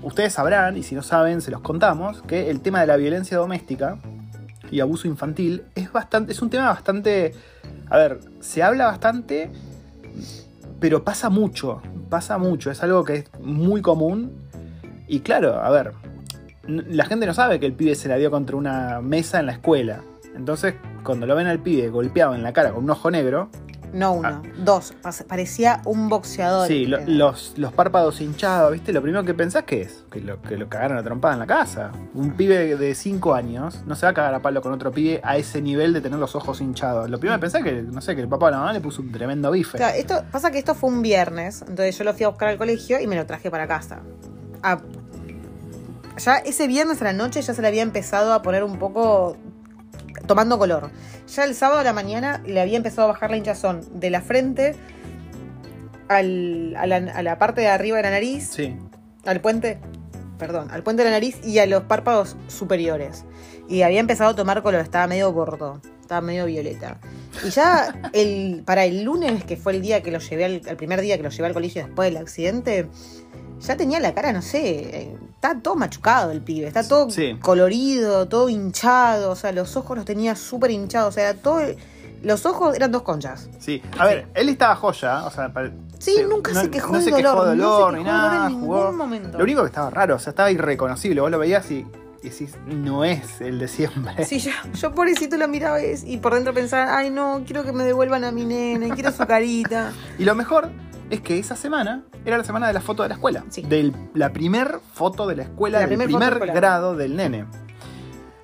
ustedes sabrán, y si no saben, se los contamos, que el tema de la violencia doméstica y abuso infantil es bastante. es un tema bastante. A ver, se habla bastante, pero pasa mucho. Pasa mucho. Es algo que es muy común. Y claro, a ver. La gente no sabe que el pibe se la dio contra una mesa en la escuela. Entonces, cuando lo ven al pibe golpeado en la cara con un ojo negro, No uno, dos. Parecía un boxeador. Ah. Sí, lo- los, los párpados hinchados, ¿viste? Lo primero que pensás que es que lo, que lo cagaron a trompada en la casa. Un pibe de 5 años no se va a cagar a palo con otro pibe a ese nivel de tener los ojos hinchados. Lo primero que pensás que, no sé, que el papá o la mamá le puso un tremendo bife. Claro, esto, pasa que esto fue un viernes, entonces yo lo fui a buscar al colegio y me lo traje para casa. Ah, ya ese viernes a la noche ya se le había empezado a poner un poco tomando color. Ya el sábado a la mañana le había empezado a bajar la hinchazón de la frente al- a, la, a la parte de arriba de la nariz, Sí. al puente, perdón, al puente de la nariz y a los párpados superiores. Y había empezado a tomar color, estaba medio gordo, estaba medio violeta. Y ya el, para el lunes, que fue el día que lo llevé al, el primer día que lo llevé al colegio después del accidente, ya tenía la cara, no sé, está todo machucado el pibe, está todo Sí. colorido, todo hinchado, o sea, los ojos los tenía súper hinchados, o sea, todo, los ojos eran dos conchas. Sí. A ver, él estaba joya, o sea, para- Sí, nunca se quejó no de dolor, de no se dolor quejó ni dolor nada. en ningún jugó. momento. Lo único que estaba raro, o sea, estaba irreconocible. Vos lo veías y, y decís, no es el de siempre. Sí, yo, yo pobrecito lo miraba y, y por dentro pensaba, ay no, quiero que me devuelvan a mi nene, quiero su carita. Y lo mejor es que esa semana era la semana de la foto de la escuela. Sí. De la primer foto de la escuela, La del primer grado del nene.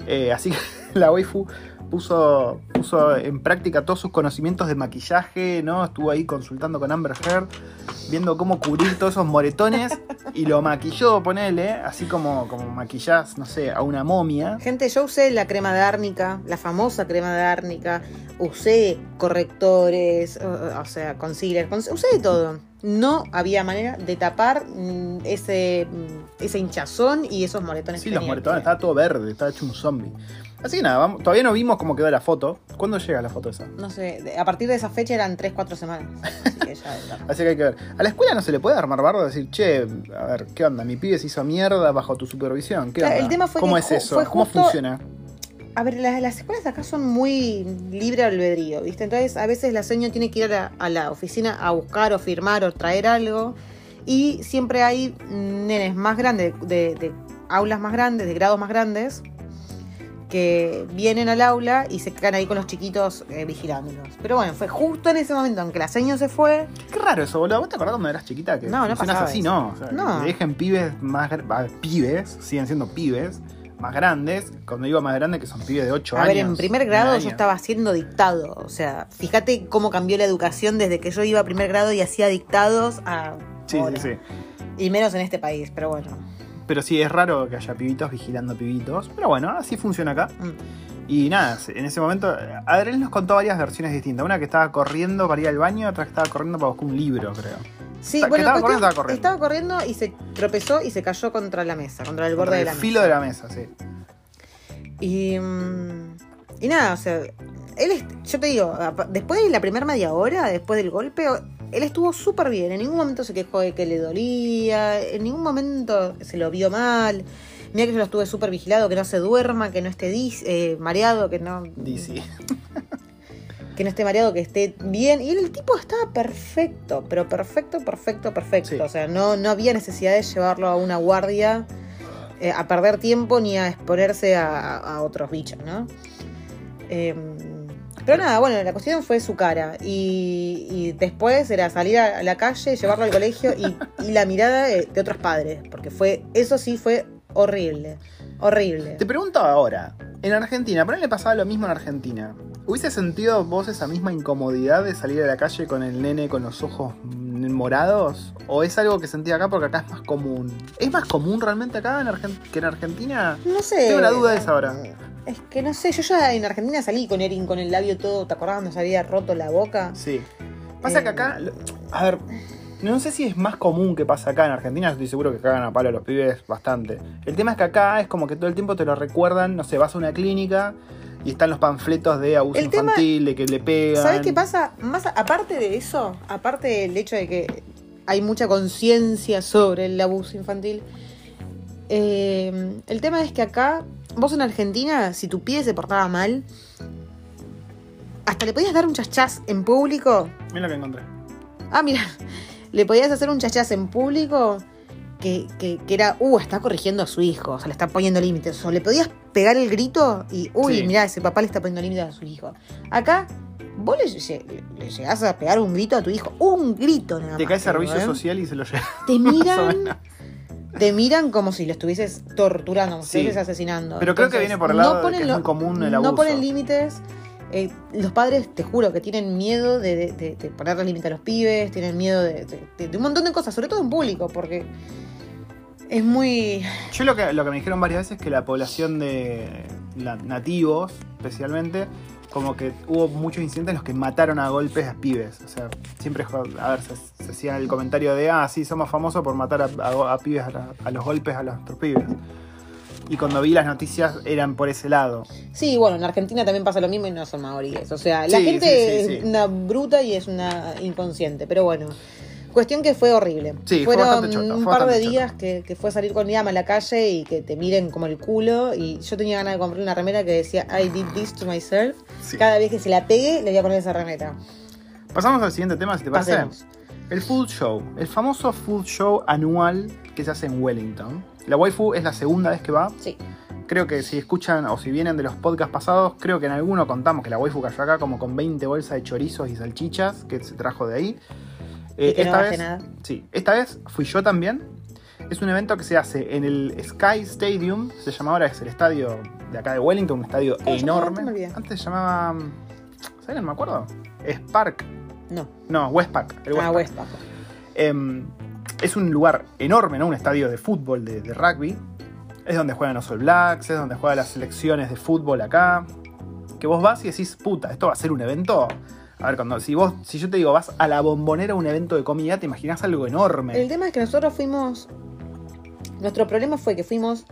Eh, así que la waifu puso, puso en práctica todos sus conocimientos de maquillaje, ¿no? Estuvo ahí consultando con Amber Heard, viendo cómo cubrir todos esos moretones y lo maquilló, ponele, así como, como maquillás, no sé, a una momia. Gente, yo usé la crema de árnica, la famosa crema de árnica, usé correctores, o, o sea, concealer, con- usé de todo. No había manera de tapar mm, ese, mm, ese hinchazón y esos moretones. Sí, que los moretones, estaba todo verde, estaba hecho un zombie. Así que nada, vamos- todavía no vimos cómo quedó la foto. ¿Cuándo llega la foto esa? No sé, de- a partir de esa fecha eran 3-4 semanas. Así que ya era- Así que hay que ver. A la escuela no se le puede armar bardo y decir, che, a ver, ¿qué onda? Mi pibe se hizo mierda bajo tu supervisión. ¿Qué Claro, onda? el tema fue ¿Cómo que es ju- eso? fue ¿Cómo justo- funciona? A ver, las, las escuelas de acá son muy libre albedrío, ¿viste? Entonces, a veces la seño tiene que ir a la, a la oficina a buscar o firmar o traer algo. Y siempre hay nenes más grandes, de, de aulas más grandes, de grados más grandes, que vienen al aula y se quedan ahí con los chiquitos eh, vigilándolos. Pero bueno, fue justo en ese momento en que la seño se fue. Qué raro eso, boludo. ¿Vos te acordás cuando eras chiquita? Que No, no así, eso. no. O sea, No. que dejen pibes más pibes, siguen siendo pibes, más grandes. Cuando digo más grande, que son pibes de 8 A años. ver, en primer grado yo estaba haciendo dictado. O sea, fíjate cómo cambió la educación desde que yo iba a primer grado y hacía dictados a. Sí, sí, sí. Y menos en este país, pero bueno. Pero sí, es raro que haya pibitos vigilando pibitos. Pero bueno, así funciona acá. Mm. Y nada, en ese momento, Adriel nos contó varias versiones distintas. Una que estaba corriendo para ir al baño, otra que estaba corriendo para buscar un libro, creo. Sí, bueno, estaba cuestión- corriendo, estaba corriendo. estaba corriendo y se tropezó y se cayó contra la mesa, contra el borde Contra de el la mesa. filo de la mesa, sí. Y, mm, y nada, o sea, él, yo te digo, después de la primera media hora, después del golpe, él estuvo súper bien. En ningún momento se quejó de que le dolía, en ningún momento se lo vio mal. Mira que yo lo estuve súper vigilado, que no se duerma, que no esté dis- eh, mareado, que no, DC. que no esté mareado, que esté bien. Y el tipo estaba perfecto, pero perfecto, perfecto, perfecto. Sí. O sea, no, no había necesidad de llevarlo a una guardia eh, a perder tiempo ni a exponerse a, a otros bichos, ¿no? Eh, pero nada, bueno, la cuestión fue su cara. Y, y después era salir a la calle, llevarlo al colegio y, y la mirada de, de otros padres. Porque fue, eso sí fue horrible. Horrible. Te pregunto ahora, en Argentina, por ahí le pasaba lo mismo en Argentina. ¿Hubiese sentido vos esa misma incomodidad de salir a la calle con el nene con los ojos morados? ¿O es algo que sentí acá porque acá es más común? ¿Es más común realmente acá en Argen- que en Argentina? No sé. Tengo la duda de esa ahora. Es que no sé, yo ya en Argentina salí con Erin con el labio todo, ¿te acordás cuando se había roto la boca? Sí. Pasa que Eh. acá, a ver, no sé si es más común que pasa acá en Argentina, estoy seguro que cagan a palo a los pibes bastante. El tema es que acá es como que todo el tiempo te lo recuerdan, no sé, vas a una clínica y están los panfletos de abuso El tema- infantil, de que le pegan. ¿Sabes qué pasa? Más aparte de eso, aparte del hecho de que hay mucha conciencia sobre el abuso infantil, eh, el tema es que acá, vos en Argentina, si tu pibe se portaba mal, hasta le podías dar un chachás en público. Mira lo que encontré. Ah, mira, le podías hacer un chachás en público que, que- que era, uh, está corrigiendo a su hijo, o sea, le está poniendo límites. O le podías pegar el grito y, uy, Sí. mira, ese papá le está poniendo límites a su hijo. Acá, vos le, le llegás a pegar un grito a tu hijo, un grito nada Te más, cae te servicio ¿eh? social y se lo lleva. Te miran. Te miran como si lo estuvieses torturando, como si Sí. estuvieses asesinando. Pero creo que viene por el lado de que es lo- muy común el No abuso. ponen límites. Eh, los padres, te juro, que tienen miedo de, de, de- de ponerle límite a los pibes, tienen miedo de, un montón de cosas, sobre todo en público, porque es muy... Yo lo que, lo que me dijeron varias veces es que la población de la- nativos, especialmente, como que hubo muchos incidentes en los que mataron a golpes a pibes. O sea, siempre, a ver, se, se hacía el comentario de, ah, sí, somos famosos por matar a, a- a pibes, a, la- a los golpes a los otros pibes. Y cuando vi las noticias eran por ese lado. Sí, bueno, en Argentina también pasa lo mismo y no son maoríes. O sea, la Sí, gente sí, sí, es una bruta y es una inconsciente, pero bueno. Cuestión que fue horrible. Sí, fue Fueron bastante choto, un fue par de días que, que fue salir con Liam a la calle y que te miren como el culo. Y yo tenía ganas de comprar una remera que decía I did this to myself. Sí. Cada vez que se la pegue, le voy a poner esa remera. Pasamos al siguiente tema, si te parece. Pasemos. El Food Show. El famoso Food Show anual que se hace en Wellington. La waifu es la segunda vez que va. Sí. Creo que si escuchan o si vienen de los podcasts pasados, creo que en alguno contamos que la waifu cayó acá como con 20 bolsas de chorizos y salchichas que se trajo de ahí. Eh, que esta vez, nada. Sí, esta vez fui yo también. Es un evento que se hace en el Sky Stadium, se llama ahora, es el estadio de acá de Wellington, un estadio ¿Cómo se llamaba? enorme. Me. Antes se llamaba. ¿Saben? No me acuerdo. Es Park. No. No, Westpac. El Ah, Westpac. Westpac. Em, es un lugar enorme, ¿no? Un estadio de fútbol, de, de rugby. Es donde juegan los All Blacks, es donde juegan las selecciones de fútbol acá. Que vos vas y decís, puta, esto va a ser un evento A ver, cuando, si vos, si yo te digo, vas a la bombonera a un evento de comida, te imaginas algo enorme. El tema es que nosotros fuimos. Nuestro problema fue que fuimos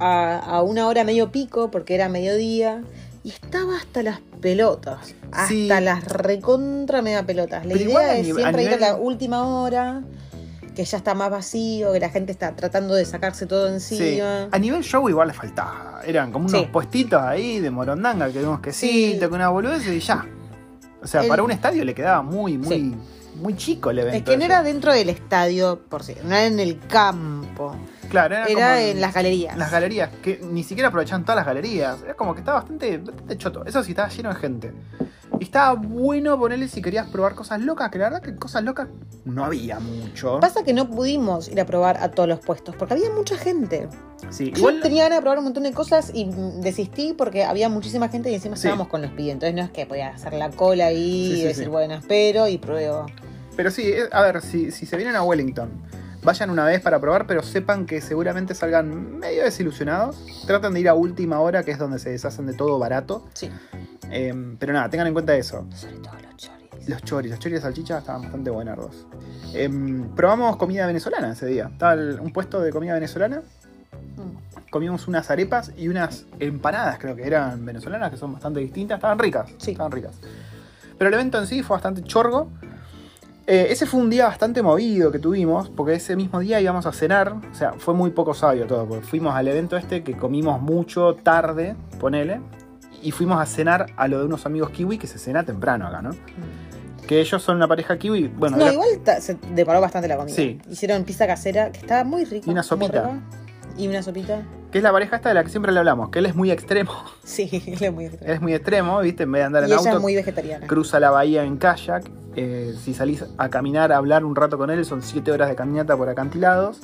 a, a una hora medio pico, porque era mediodía, y estaba hasta las pelotas. Hasta Sí. las recontra mega pelotas. La Pero idea es siempre a ir a la nivel- última hora, que ya está más vacío, que la gente está tratando de sacarse todo Sí. encima. A nivel show igual le faltaba. Eran como unos Sí. puestitos ahí de morondanga, que unos quesitos, Sí. con una boludez y ya. O sea, El- para un estadio le quedaba muy, muy, Sí. muy chico el evento. Es que no era dentro del estadio, por si, no era en el campo, Claro, era, era como en las galerías. las galerías, que ni siquiera aprovechaban todas las galerías. Era como que estaba bastante, bastante choto. Eso sí, estaba lleno de gente. Y estaba bueno ponerle si querías probar cosas locas, que la verdad que cosas locas no había mucho. Pasa que no pudimos ir a probar a todos los puestos, porque había mucha gente. Sí, Yo igual tenía ganas de probar un montón de cosas y desistí porque había muchísima gente y encima Sí. estábamos con los pibes. Entonces no es que podía hacer la cola ahí Sí, y decir, bueno, espero y pruebo. Pero sí, eh, a ver, si, si se vienen a Wellington, vayan una vez para probar, pero sepan que seguramente salgan medio desilusionados. Traten de ir a última hora, que es donde se deshacen de todo barato. Sí. Eh, pero nada, tengan en cuenta eso. Sobre todo los choris. Los choris, los choris de salchicha estaban bastante buenardos. Eh, probamos comida venezolana ese día. Estaba un puesto de comida venezolana. Mm. Comimos unas arepas y unas empanadas, creo que eran venezolanas, que son bastante distintas. Estaban ricas. Sí. Estaban ricas. Pero el evento en sí fue bastante chorgo. Eh, ese fue un día bastante movido que tuvimos, porque ese mismo día íbamos a cenar. O sea, fue muy poco sabio todo, porque fuimos al evento este que comimos mucho tarde, ponele. Y fuimos a cenar a lo de unos amigos kiwi que se cena temprano acá, ¿no? Que ellos son una pareja kiwi. Bueno, No, era- igual se deparó bastante la comida. Sí. Hicieron pizza casera que estaba muy rica. Y una sopita. rica. Y una sopita. Que es la pareja esta de la que siempre le hablamos, que él es muy extremo. Sí, él es muy Él extraño. es muy extremo, ¿viste? En vez de andar Y en ella auto, es muy vegetariana. cruza la bahía en kayak. Eh, si salís a caminar, a hablar un rato con él, son 7 horas de caminata por acantilados.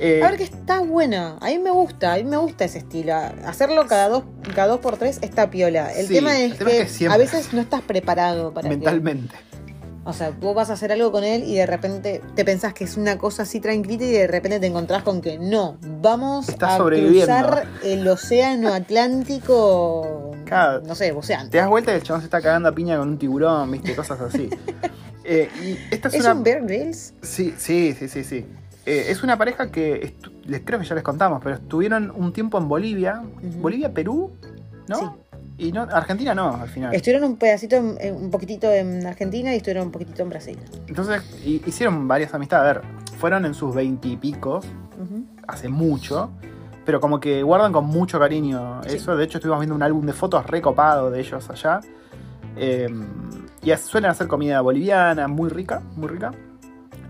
Eh, A ver que está buena. A mí me gusta, a mí me gusta ese estilo. Hacerlo cada dos, cada dos por tres está piola. El Sí, tema es el tema que, es que siempre- a veces no estás preparado para que- mentalmente. O sea, vos vas a hacer algo con él y de repente te pensás que es una cosa así tranquilita y de repente te encontrás con que no, vamos a cruzar el océano Atlántico, Claro. no sé, buceando. Te das vuelta y el chabón se está cagando a piña con un tiburón, ¿viste? Cosas así. Eh, y esta es, ¿Es una. un Bear Grylls? Sí, sí, sí, sí, sí. Eh, es una pareja que les creo que ya les contamos, pero estuvieron un tiempo en Bolivia. Bolivia, Perú, ¿no? Sí. Y no, Argentina no, al final. Estuvieron un pedacito, en- un poquitito en Argentina y estuvieron un poquitito en Brasil. Entonces hi- hicieron varias amistades. A ver, fueron en sus veintipicos, Ujú. hace mucho, pero como que guardan con mucho cariño Sí. eso. De hecho, estuvimos viendo un álbum de fotos recopado de ellos allá. Eh, y suelen hacer comida boliviana, muy rica, muy rica.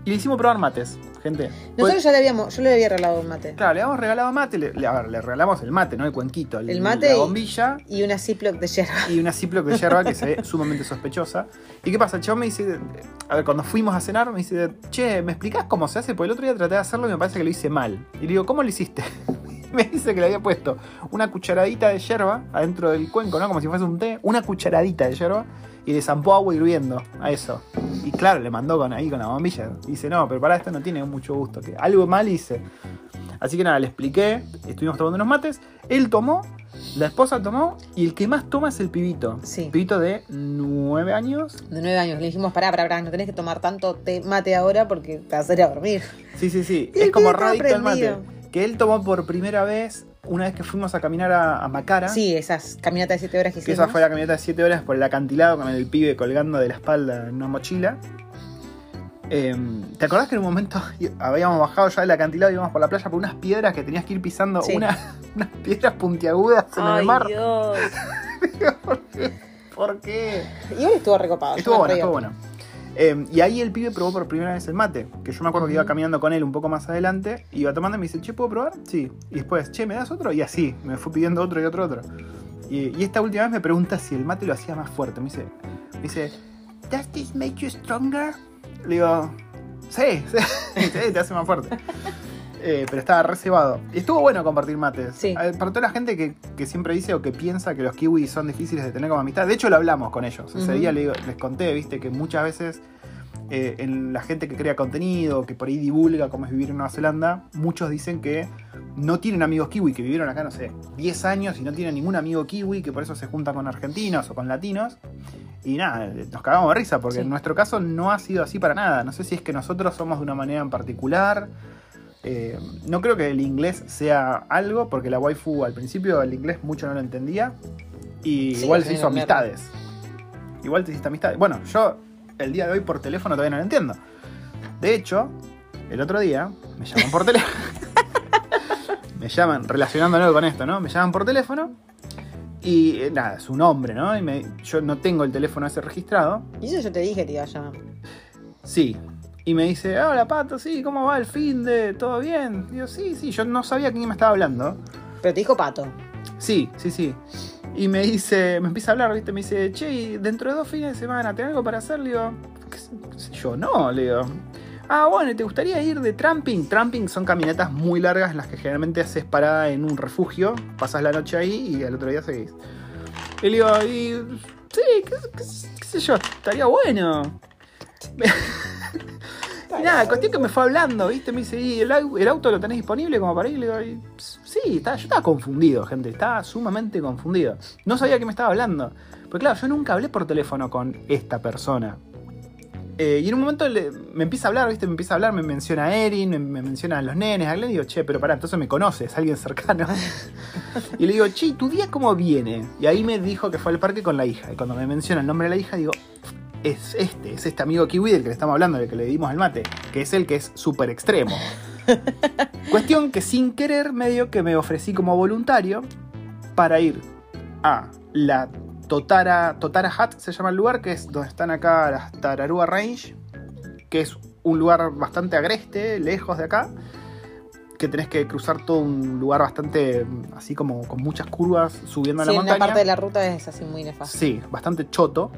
Y le hicimos probar mates, gente. Nosotros Pues- ya le habíamos, yo le había regalado un mate. Claro, le habíamos regalado mate, le, le- a ver, le regalamos el mate, ¿no? El cuenquito, el, El mate la bombilla Y una Ziploc de yerba. y una Ziploc de yerba que se ve sumamente sospechosa. ¿Y qué pasa? El chabón me dice, a ver, cuando fuimos a cenar, me dice, che, ¿me explicás cómo se hace? Porque el otro día traté de hacerlo y me parece que lo hice mal. Y le digo, ¿cómo lo hiciste? me dice que le había puesto una cucharadita de yerba adentro del cuenco, ¿no? Como si fuese un té, una cucharadita de yerba y le zampó agua hirviendo a eso. Y claro, le mandó con ahí con la bombilla. Dice, no, pero para esto no tiene mucho gusto, que algo mal hice. Así que nada, le expliqué, estuvimos tomando unos mates, él tomó, la esposa tomó y el que más toma es el pibito. Sí. Pibito de 9 años. De nueve años. Le dijimos, pará, pará, pará, no tenés que tomar tanto té mate ahora porque te vas a ir a dormir. Sí, sí, sí. Es como radicto el mate. Que él tomó por primera vez una vez que fuimos a caminar a, a Macara. Sí, esas caminatas de siete horas que Que hicimos. esa fue la caminata de 7 horas por el acantilado con el pibe colgando de la espalda en una mochila. Eh, ¿Te acordás que en un momento habíamos bajado ya del acantilado y íbamos por la playa por unas piedras que tenías que ir pisando? Sí. una- unas piedras puntiagudas en el Ay, mar. Dios. ¿Por qué? Igual estuvo recopado. yo Estuvo me bueno, reí estuvo bueno. Eh, y ahí el pibe probó por primera vez el mate. Que yo me acuerdo que iba caminando con él un poco más adelante. Iba tomando y me dice, che, ¿puedo probar? Sí. Y después, che, ¿me das otro? Y así, me fue pidiendo otro y otro, otro. Y, y esta última vez me pregunta si el mate lo hacía más fuerte. Me dice, me dice, ¿Does this make you stronger? Le digo, sí, sí, sí, te hace más fuerte. Eh, pero estaba reservado. Y estuvo bueno compartir mates. Sí. Para toda la gente que, que siempre dice o que piensa que los kiwis son difíciles de tener como amistad. De hecho, lo hablamos con ellos. Ese día les conté, viste, que muchas veces eh, en la gente que crea contenido, que por ahí divulga cómo es vivir en Nueva Zelanda, muchos dicen que no tienen amigos kiwi, que vivieron acá, no sé, 10 años y no tienen ningún amigo kiwi, que por eso se juntan con argentinos o con latinos. Y nada, nos cagamos de risa, porque Sí. en nuestro caso no ha sido así para nada. No sé si es que nosotros somos de una manera en particular. Eh, no creo que el inglés sea algo, porque la waifu al principio el inglés mucho no lo entendía. Y Sí, igual es se hizo mierda. amistades. Igual te hiciste amistades. Bueno, yo el día de hoy por teléfono todavía no lo entiendo. De hecho, el otro día me llaman por teléfono. me llaman, relacionándolo con esto, ¿no? Me llaman por teléfono. Y eh, nada, es un hombre, ¿no? Y me- yo no tengo el teléfono ese registrado. Y eso yo te dije que te iba a llamar. Sí. Y me dice, hola Pato, sí, ¿cómo va el fin de? ¿Todo bien? Digo, sí, sí, yo no sabía quién me estaba hablando. Pero te dijo pato. Sí, sí, sí. Y me dice, me empieza a hablar, ¿viste? Me dice, che, ¿y dentro de dos fines de semana, ¿tenés algo para hacer? Le digo, ¿qué sé qué sé yo? No, le digo. Ah, bueno, ¿y ¿te gustaría ir de tramping? Tramping son caminatas muy largas, las que generalmente haces parada en un refugio, pasas la noche ahí y al otro día seguís. Y le digo, y, sí, qué, qué- qué sé yo, estaría bueno. Y nada, cuestión que me fue hablando, ¿viste? Me dice, ¿y el, au- el auto lo tenés disponible como para ir? Le digo, y, sí, yo estaba confundido, gente, estaba sumamente confundido. No sabía que me estaba hablando. Porque claro, yo nunca hablé por teléfono con esta persona. Eh, y en un momento le- me empieza a hablar, ¿viste? Me empieza a hablar, me menciona a Erin, me, me menciona a los nenes, a Glenn, y digo, che, pero pará, entonces me conoces, alguien cercano. y le digo, che, ¿y ¿tu día cómo viene? Y ahí me dijo que fue al parque con la hija. Y cuando me menciona el nombre de la hija, digo, es este, es este amigo Kiwi del que le estamos hablando, del que le dimos el mate, que es el que es súper extremo. Cuestión que sin querer medio que me ofrecí como voluntario para ir a la Totara, Totara Hat, se llama el lugar, que es donde están acá las Tararua Range, que es un lugar bastante agreste, lejos de acá, que tenés que cruzar todo un lugar bastante así como con muchas curvas subiendo a Sí, la montaña. parte de la ruta es así muy nefasta. Sí, bastante choto.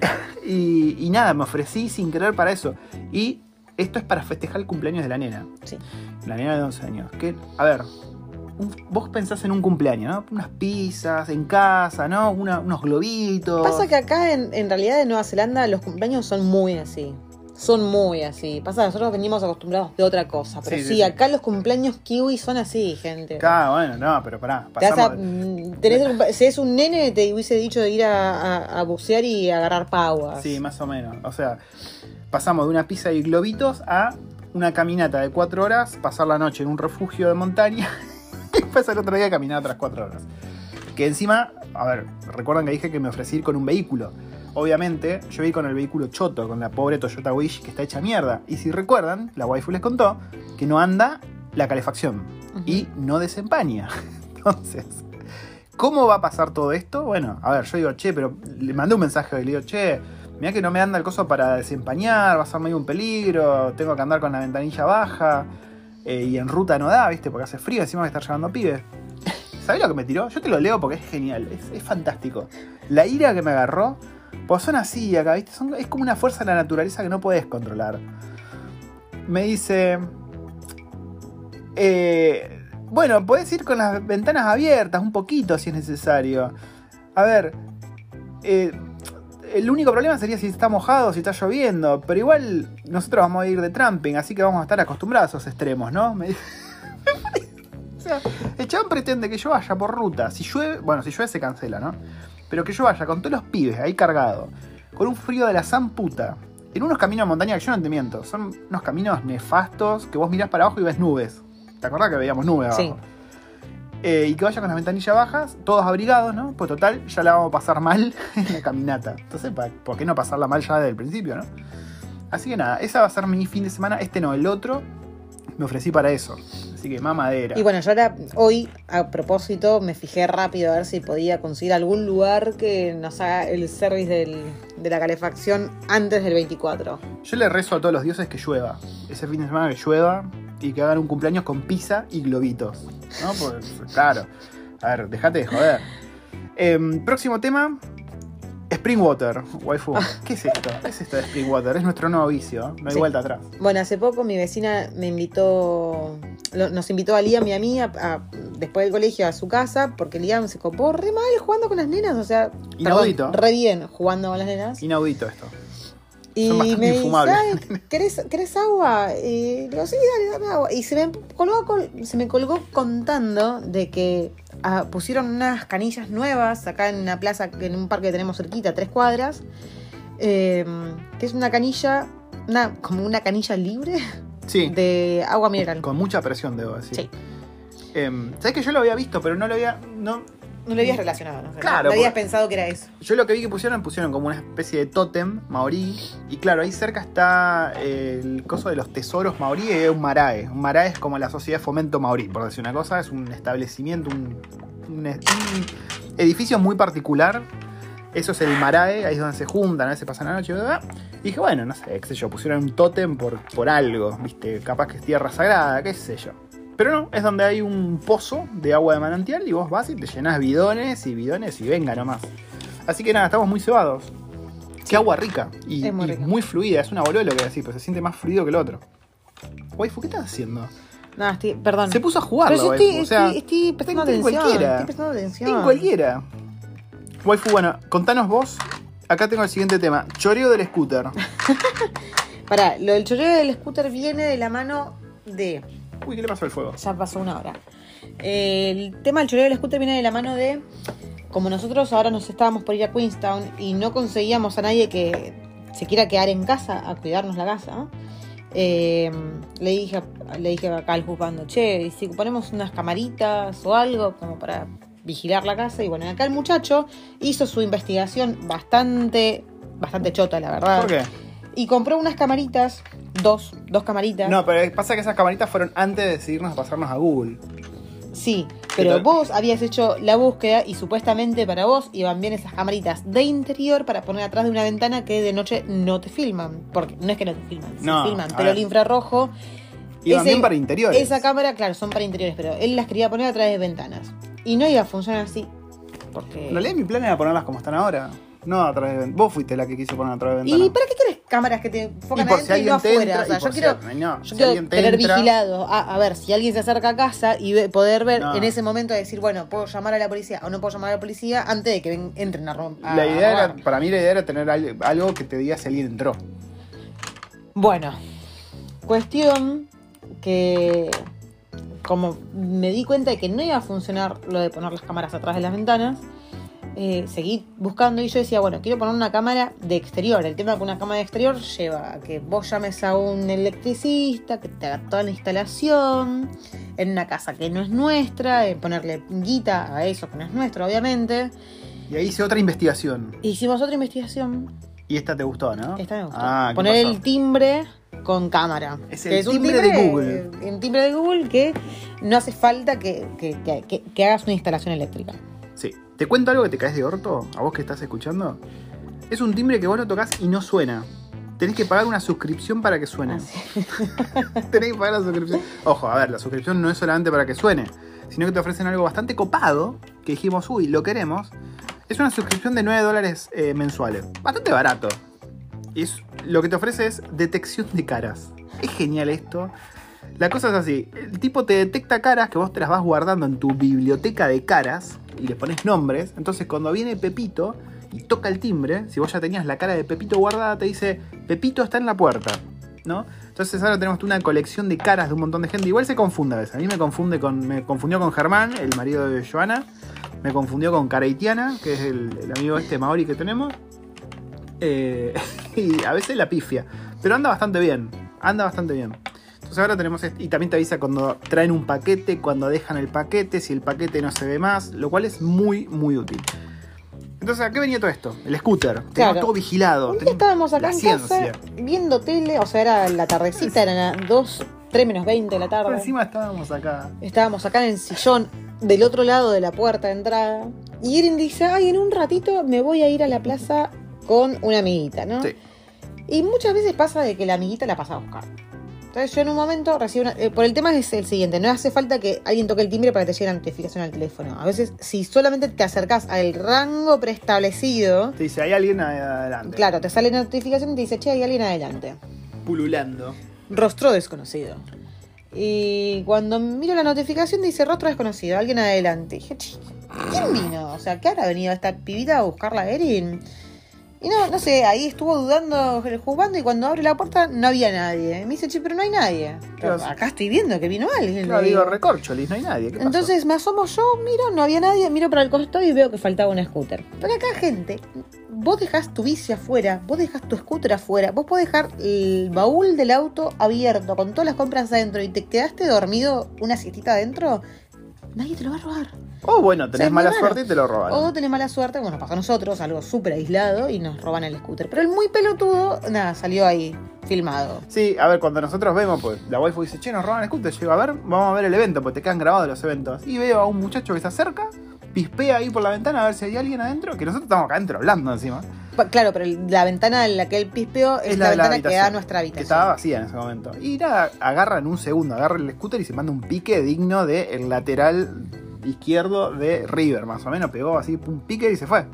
y, y nada, me ofrecí sin querer para eso. Y esto es para festejar el cumpleaños de la nena. Sí. La nena de 11 años. Que, a ver, un- vos pensás en un cumpleaños, ¿no? Unas pizzas en casa, ¿no? Una- unos globitos. Pasa que acá en, en realidad en Nueva Zelanda los cumpleaños son muy así. Son muy así. Pasa nosotros venimos acostumbrados de otra cosa. Pero Sí, sí, sí, sí. acá los cumpleaños kiwi son así, gente. Ah, bueno, no, pero pará. Vas a- Pasamos, mm, tenés el si es un nene, te hubiese dicho de ir a, a- a bucear y agarrar paguas. Sí, más o menos. O sea, pasamos de una pizza y globitos a una caminata de cuatro horas, pasar la noche en un refugio de montaña y después el otro día caminar otras cuatro horas. Que encima, a ver, recuerdan que dije que me ofrecí ir con un vehículo. Obviamente, yo vi con el vehículo choto, con la pobre Toyota Wish que está hecha mierda. Y si recuerdan, la waifu les contó que no anda la calefacción y no desempaña. Entonces, ¿cómo va a pasar todo esto? Bueno, a ver, yo digo, che, pero le mandé un mensaje y le digo, che, mira que no me anda el coso para desempañar, va a ser medio un peligro, tengo que andar con la ventanilla baja eh, y en ruta no da, ¿viste? Porque hace frío, encima que estar llevando pibes. ¿Sabés lo que me tiró? Yo te lo leo porque es genial, es, es fantástico. La ira que me agarró, pues son así acá, ¿viste? Es como una fuerza de la naturaleza que no puedes controlar. Me dice, eh, bueno, podés ir con las ventanas abiertas un poquito si es necesario. A ver, eh, el único problema sería si está mojado, si está lloviendo, pero igual nosotros vamos a ir de tramping, así que vamos a estar acostumbrados a esos extremos, ¿no? Me o sea, el chabón pretende que yo vaya por ruta. Si llueve, bueno, si llueve se cancela, ¿no? Pero que yo vaya con todos los pibes ahí cargado, con un frío de la san puta, en unos caminos de montaña que yo no te miento, son unos caminos nefastos que vos mirás para abajo y ves nubes. ¿Te acordás que veíamos nubes abajo? Sí. Eh, y que vaya con las ventanillas bajas, todos abrigados, ¿no? Pues total, ya la vamos a pasar mal en la caminata. Entonces, ¿pa- ¿por qué no pasarla mal ya desde el principio, no? Así que nada, esa va a ser mi fin de semana. Este no, el otro. Me ofrecí para eso. Así que mamadera. Y bueno, yo ahora, hoy, a propósito, me fijé rápido a ver si podía conseguir algún lugar que nos haga el service del- de la calefacción antes del 24. Yo le rezo a todos los dioses que llueva. Ese fin de semana que llueva y que hagan un cumpleaños con pizza y globitos. ¿No? Porque, claro. A ver, dejate de joder. Em, próximo tema. Springwater, waifu. ¿Qué es esto? ¿Qué es esto de Springwater? Es nuestro nuevo vicio. No hay Sí. vuelta atrás. Bueno, hace poco mi vecina me invitó, lo- nos invitó a Liam y a mí a- a- después del colegio a su casa porque Liam se copó re mal jugando con las nenas, o sea, perdón, Inaudito. re bien jugando con las nenas. Inaudito esto. Y Son me dice, infumables. "Ay, ¿querés, ¿querés agua? Y digo, sí, dale, dame agua. Y se me colgó, col- se me colgó contando de que pusieron unas canillas nuevas acá en una plaza, en un parque que tenemos cerquita, tres cuadras, eh, que es una canilla, una, como una canilla libre Sí, de agua mineral. con mucha presión, debo decir. Sí. Em, Sabes que yo lo había visto, pero no lo había. No, No lo habías relacionado, ¿no? Claro, No habías pensado que era eso. Yo lo que vi que pusieron, pusieron como una especie de tótem maorí. Y claro, ahí cerca está eh, el coso de los tesoros maorí y un marae. Un marae es como la sociedad de fomento maorí, por decir una cosa. Es un establecimiento, un, un- un edificio muy particular. Eso es el marae, ahí es donde se juntan, a veces pasan la noche. bla. Y dije, bueno, no sé, qué sé yo, pusieron un tótem por, por algo, viste, capaz que es tierra sagrada, qué sé yo. Pero no, es donde hay un pozo de agua de manantial y vos vas y te llenás bidones y bidones y venga nomás. Así que nada, estamos muy cebados. Qué agua rica y, Es muy y rica. muy fluida. Es una boluda lo que decís, pero se siente más fluido que el otro. Waifu, ¿qué estás haciendo? No, estoy, perdón. Se puso a jugar Pero yo estoy, o sea, estoy, prestando ten- ten atención. cualquiera. Estoy prestando atención. en cualquiera. Waifu, bueno, contanos vos. Acá tengo el siguiente tema. Choreo del scooter. Pará, lo del choreo del scooter viene de la mano de. Uy, ¿qué le pasó al fuego? Ya pasó una hora. El tema del choreo del scooter viene de la mano de. Como nosotros ahora nos estábamos por ir a Queenstown y no conseguíamos a nadie que se quiera quedar en casa a cuidarnos la casa, eh, le dije le dije acá al juzgando, che, ¿y si ponemos unas camaritas o algo como para vigilar la casa? Y bueno, acá el muchacho hizo su investigación bastante, bastante chota, la verdad. ¿Por qué? Y compró unas camaritas, dos, dos camaritas. No, pero pasa que esas camaritas fueron antes de decidirnos a pasarnos a Google. Sí, pero vos habías hecho la búsqueda y supuestamente para vos iban bien esas camaritas de interior para poner atrás de una ventana que de noche no te filman. Porque no es que no te filman, No, se filman, pero el infrarrojo. Iban ese- bien para interiores. Esa cámara, claro, son para interiores, pero él las quería poner atrás de ventanas. Y no iba a funcionar así. Porque. En realidad mi plan era ponerlas como están ahora. No a través de ventanas. Vos fuiste la que quiso poner a través de ventanas. ¿Y para qué querés cámaras que te enfocan Y por si adentro y no te afuera? entra, o sea, yo si- quiero, no, yo si quiero tener entra- vigilado. A, a ver, si alguien se acerca a casa y ve- poder ver No. en ese momento decir, bueno, puedo llamar a la policía o no puedo llamar a la policía antes de que ven- entren a romper. La idea era, para mí la idea era tener al- algo que te diga si alguien entró. Bueno, cuestión que como me di cuenta de que no iba a funcionar lo de poner las cámaras atrás de las ventanas, eh, seguí buscando y yo decía, bueno, quiero poner una cámara de exterior. El tema de una cámara de exterior lleva a que vos llames a un electricista, que te haga toda la instalación en una casa que no es nuestra, eh, ponerle guita a eso que no es nuestro, obviamente. Y ahí hice otra investigación. Hicimos otra investigación Y esta te gustó, ¿no? esta me gustó. Ah, ¿qué Poner pasó? el timbre con cámara. Es Que el timbre de Google. Un timbre de Google que no hace falta que- que- que hagas una instalación eléctrica. Sí. ¿Te cuento algo que te caes de orto? ¿A vos que estás escuchando? Es un timbre que vos lo tocas y no suena. Tenés que pagar una suscripción para que suene. Así. Tenés que pagar la suscripción. Ojo, a ver, la suscripción no es solamente para que suene, sino que te ofrecen algo bastante copado, que dijimos, uy, lo queremos. Es una suscripción de 9 dólares eh, mensuales. Bastante barato. Y es, lo que te ofrece es detección de caras. Es genial esto. La cosa es así, el tipo te detecta caras que vos te las vas guardando en tu biblioteca de caras y le pones nombres. Entonces cuando viene Pepito y toca el timbre, si vos ya tenías la cara de Pepito guardada, te dice, Pepito está en la puerta. ¿No? Entonces ahora tenemos una colección de caras de un montón de gente. Igual se confunde a veces. A mí me confunde con. Me confundió con Germán, el marido de Joana. Me confundió con Caraitiana, que es el, amigo este Maori que tenemos. Eh, y a veces la pifia. Pero anda bastante bien. Anda bastante bien. Entonces ahora tenemos este- y también te avisa cuando traen un paquete, cuando dejan el paquete, si el paquete no se ve más, lo cual es muy, muy útil. Entonces, ¿a qué venía todo esto? El scooter. Claro. todo vigilado. Un día estábamos acá la en ciencia. casa viendo tele, o sea, era la tardecita, eran las 2, 3 menos 20 de la Por tarde. encima estábamos acá. Estábamos acá en el sillón del otro lado de la puerta de entrada. Y Erin dice, ay, en un ratito me voy a ir a la plaza con una amiguita, ¿no? Sí. Y muchas veces pasa de que la amiguita la pasa a buscar. Entonces yo en un momento recibo una... eh, por el tema es el siguiente, no hace falta que alguien toque el timbre para que te llegue la notificación al teléfono. A veces si solamente te acercás al rango preestablecido, Te dice, hay alguien adelante. claro, te sale la notificación y te dice, che, hay alguien adelante. Pululando. Rostro desconocido. Y cuando miro la notificación dice rostro desconocido, alguien adelante. Y dije, "Che, ¿quién vino? O sea, ¿qué habrá venido esta pibita a buscarla a Erin? Y no, no sé, ahí estuvo dudando, jugando y cuando abre la puerta no había nadie. Me dice, che, pero no hay nadie. Pero Claro. acá estoy viendo que vino alguien. Claro, digo, digo. recorcholis, no hay nadie. ¿qué pasó? Entonces me asomo yo, miro, no había nadie, miro para el costado y veo que faltaba un scooter. Pero acá, gente, vos dejás tu bici afuera, vos dejás tu scooter afuera, vos podés dejar el baúl del auto abierto con todas las compras adentro y te quedaste dormido una siestita adentro, nadie te lo va a robar. O bueno, tenés O sea, mala raro. suerte y te lo roban. O tenés mala suerte, bueno, pasa a nosotros, algo súper aislado y nos roban el scooter. Pero el muy pelotudo, nada, salió ahí filmado. Sí, a ver, cuando nosotros vemos, pues la waifu dice, che, nos roban el scooter. Yo digo, a ver, vamos a ver el evento, porque te quedan grabados los eventos. Y veo a un muchacho que se acerca, pispea ahí por la ventana a ver si hay alguien adentro, que nosotros estamos acá adentro hablando encima. Claro, pero la ventana en la que él pispeó es, la, de ventana que da a habitación, nuestra Que habitación. estaba vacía en ese momento. Y nada, agarra en un segundo, agarra el scooter y se manda un pique digno del lateral izquierdo de River, más o menos. Pegó así un pique y se fue.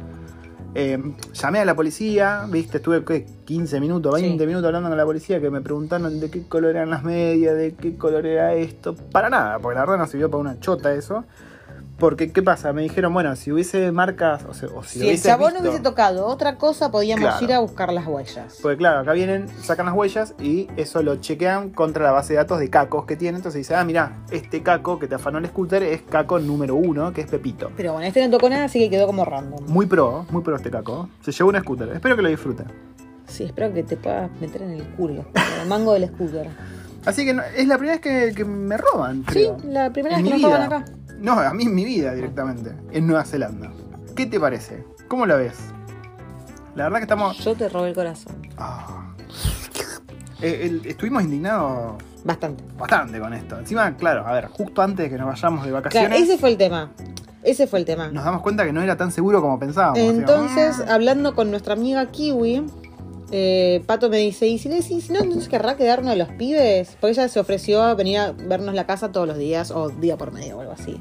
Eh, llamé a la policía, viste, estuve ¿qué? 15 minutos, 20 Sí. minutos hablando con la policía que me preguntaron de qué color eran las medias, de qué color era esto. Para nada, porque la verdad no sirvió para una chota eso. Porque, ¿qué pasa? Me dijeron, bueno, si hubiese marcas, o, sea, o si, Si el chabón no hubiese tocado otra cosa, podíamos Claro. ir a buscar las huellas. Porque claro, acá vienen, sacan las huellas y eso lo chequean contra la base de datos de cacos que tiene. Entonces dice, ah, mira, este caco que te afanó el scooter es caco número uno, que es Pepito. Pero bueno, este no tocó nada, así que quedó como random. Muy pro, muy pro este caco. Se llevó un scooter. Espero que lo disfruten. Sí, espero que te puedas meter en el culo, en el mango del scooter. Así que no- es la primera vez que, que me roban, Sí, creo. la primera En vez que nos roban acá. No, a mí en mi vida directamente. En Nueva Zelanda. ¿Qué te parece? ¿Cómo la ves? La verdad que estamos... Yo te robé el corazón. Ah. Eh, el- estuvimos indignados Bastante. bastante con esto. Encima, claro, a ver, justo antes de que nos vayamos de Claro, vacaciones, ese fue el tema. Ese fue el tema. nos damos cuenta que no era tan seguro como pensábamos. Entonces, hablando con nuestra amiga Kiwi, eh, Pato me dice, ¿y si le no, entonces querrá quedarnos de los pibes? Porque ella se ofreció a venir a vernos la casa todos los días, o día por medio o algo así.